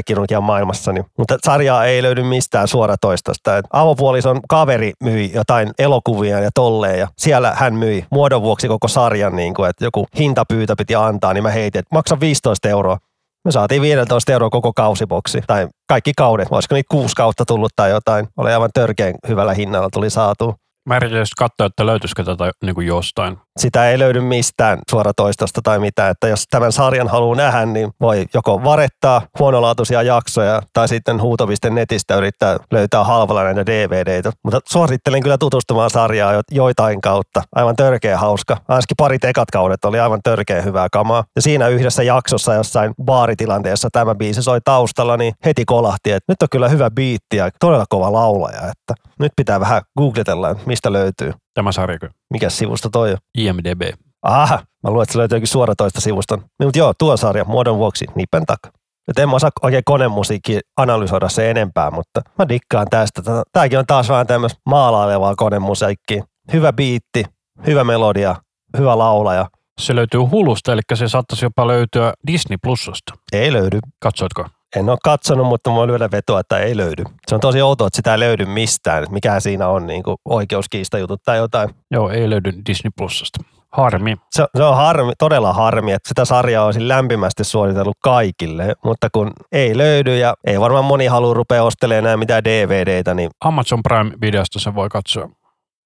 kirurgian maailmassa. Niin. Mutta sarjaa ei löydy mistään suoratoistosta. Et avopuolison kaveri myi jotain elokuvia ja tolleen. Ja siellä hän myi muodon vuoksi koko sarjan, niin kuin, että joku hintapyytö piti antaa, niin mä heitin, että maksa 15 euroa Me saatiin 15 euroa koko kausiboksi, tai kaikki kaudet, olisiko niitä kuusi kautta tullut tai jotain. Oli aivan törkeän hyvällä hinnalla tuli saatu. Mä yritin just katsoa, että löytyisikö tätä niin kuin jostain. Sitä ei löydy mistään suoratoistosta tai mitään, että jos tämän sarjan haluaa nähdä, niin voi joko varettaa huonolaatuisia jaksoja tai sitten huutovisten netistä yrittää löytää halvalla näitä DVDitä. Mutta suosittelen kyllä tutustumaan sarjaa jo- joitain kautta. Aivan törkeä hauska. Ainakin pari ekat kaudet oli aivan törkeä hyvää kamaa. Ja siinä yhdessä jaksossa jossain baaritilanteessa tämä biisi soi taustalla, niin heti kolahti, että nyt on kyllä hyvä biitti ja todella kova laulaja, että nyt pitää vähän googletella, mistä löytyy. Tämä sarjakö? Mikä sivusto toi on? IMDB. Aha, mä luulen, että se löytyy jokin suoratoista sivuston. Niin, mutta joo, tuo sarja, muodon vuoksi, nipen taka. Et en mä osaa oikein konemusiikki analysoida se enempää, mutta mä dikkaan tästä. Tääkin on taas vähän tämmöistä maalailevaa konemusiikkia. Hyvä biitti, hyvä melodia, hyvä laulaja. Se löytyy Hulusta, eli se saattaisi jopa löytyä Disney Plusasta. Ei löydy. Katsoitko? En ole katsonut, mutta mä lyödä vetoa, että ei löydy. Se on tosi outoa, että sitä ei löydy mistään. Mikä siinä on niin kuin oikeuskiistajutut tai jotain. Joo, ei löydy Disney Plusasta. Harmi. Se, se on harmi, todella harmi, että sitä sarjaa olisin lämpimästi suositellut kaikille, mutta kun ei löydy ja ei varmaan moni halua rupea ostelemaan enää mitään DVDtä, niin Amazon Prime-videosta se voi katsoa.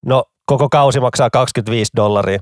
no koko kausi maksaa 25 dollaria.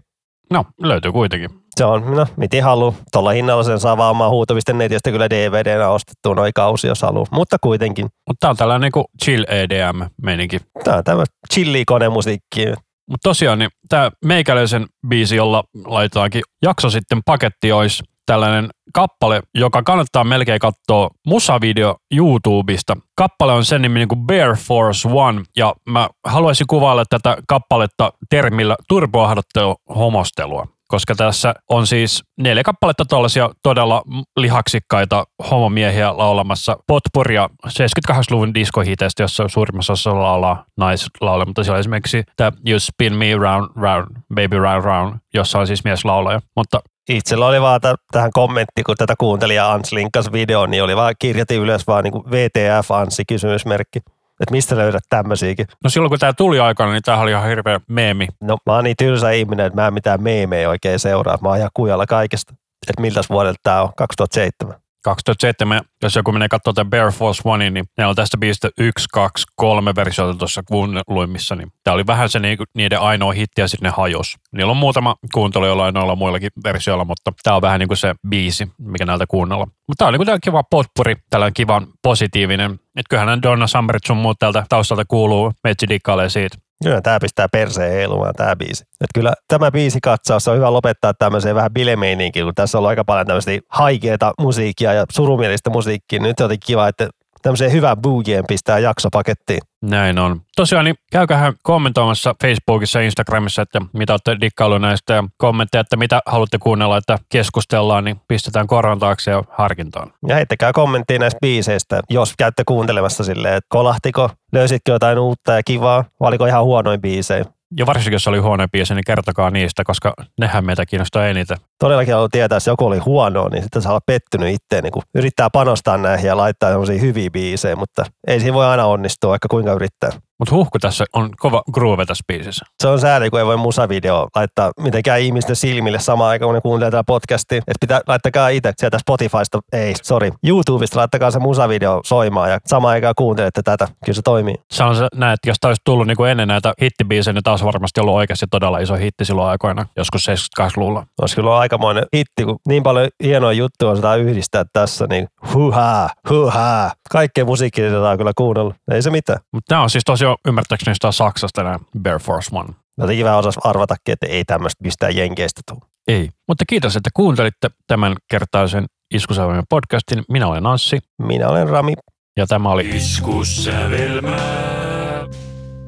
No, löytyy kuitenkin. Se on, no miten halu. Tuolla hinnalla sen saa vaan huutovisten netistä kyllä DVDnä ostettua noin kausi, jos haluaa. Mutta kuitenkin, Mutta tää on tällainen niinku chill EDM-meininki. tämä on tämmöistä chilli-konemusiikkia. Mutta tosiaan, niin tämä meikäläisen biisi, jolla laitetaankin jakso sitten paketti, olisi tällainen kappale, joka kannattaa melkein katsoa musavideo YouTubesta. Kappale on sen nimi niin kuin Bear Force One, ja mä haluaisin kuvailla tätä kappaletta termillä turboahdottelu homostelua koska tässä on siis neljä kappaletta tuollaisia todella lihaksikkaita homomiehiä laulamassa potpuria 78-luvun diskohiteistä, jossa suurimmassa osassa laulaa naislaulaja, mutta siellä on esimerkiksi tämä You Spin Me Round, Round, Baby Round, Round, jossa on siis mieslaulaja. Mutta Itsellä oli vaan t- tähän kommentti, kun tätä kuuntelija Ans linkkasi videon, niin oli vaan kirjoitin ylös vaan niin VTF Anssi kysymysmerkki. Että mistä löydät tämmöisiäkin? no silloin kun tämä tuli aikana, niin tämä oli ihan hirveä meemi. No mä oon niin tylsä ihminen, että mä en mitään meemejä oikein seuraa. Mä oon ihan kujalla kaikesta. Että miltäs vuodelta tää on? 2007. 2007, jos joku menee katsomaan tämän Bear Force One, niin ne on tästä biisistä yksi, kaksi, kolme versiota tuossa kuunnelluimmissa. Niin tämä oli vähän se niinku, niiden ainoa hitti ja sitten ne hajos. Niillä on muutama kuuntelu jollain noilla muillakin versioilla, mutta tämä on vähän niin kuin se biisi, mikä näiltä kuunnella. Mutta tämä on niin kuin kiva potpuri, tällainen kivan positiivinen. Että kyllähän Donna Summerit sun muut täältä taustalta kuuluu, meitsi dikkailee siitä. Kyllä tää pistää perseen heilumaan tää biisi. Et kyllä tämä biisi katsaus on hyvä lopettaa tämmöiseen vähän bilemeiniinkin, kun tässä on aika paljon tämmöistä haikeeta musiikkia ja surumielistä musiikkia. Nyt on kiva, että tämmöiseen hyvään boogien pistää jakso pakettiin. Näin on. Tosiaan, niin käykäähän kommentoimassa Facebookissa ja Instagramissa, että mitä olette dikkailu näistä ja kommentteja, että mitä haluatte kuunnella, että keskustellaan, niin pistetään korvan taakse ja harkintaan. Ja heittäkää kommenttia näistä biiseistä, jos käytte kuuntelemassa silleen, että kolahtiko, löysitkö jotain uutta ja kivaa, vai oliko ihan huonoin biisejä. Ja varsinkin, jos oli huono biisi, niin kertokaa niistä, koska nehän meitä kiinnostaa eniten. Todellakin haluan tietää, jos joku oli huonoa, niin sitten saa olla pettynyt itteen, niin kun yrittää panostaa näihin ja laittaa sellaisia hyviä biisejä, mutta ei siinä voi aina onnistua, vaikka kuinka yrittää. Mutta huhku tässä on kova groove tässä biisissä. Se on sääli, kun ei voi musavideo laittaa mitenkään ihmisten silmille samaan aikaan, kun ne kuuntelee tätä podcastia. Että pitää, laittakaa itse sieltä Spotifysta, ei, sorry, YouTubesta laittakaa se musavideo soimaan ja samaan aikaan kuuntelette tätä. Kyllä se toimii. Se on se, näet, jos tämä olisi tullut niin kuin ennen näitä hittibiisejä, niin taas varmasti ollut oikeasti todella iso hitti silloin aikoina, joskus 78-luvulla. Olisi kyllä aikamoinen hitti, kun niin paljon hienoja juttuja on sitä yhdistää tässä, niin huhaa, huhaa. Kaikkea musiikkia on kyllä kuunnellut. Ei se mitään. Mutta nämä on siis tosiaan ymmärtääkseni jostain Saksasta nämä Bear Force One. Jotenkin vähän osas arvatakin, että ei tämmöistä mistään jenkeistä tule. Ei. Mutta kiitos, että kuuntelitte tämän kertaisen Iskusävelmän podcastin. Minä olen Anssi Minä olen Rami. ja tämä oli Iskussävelmää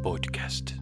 podcast.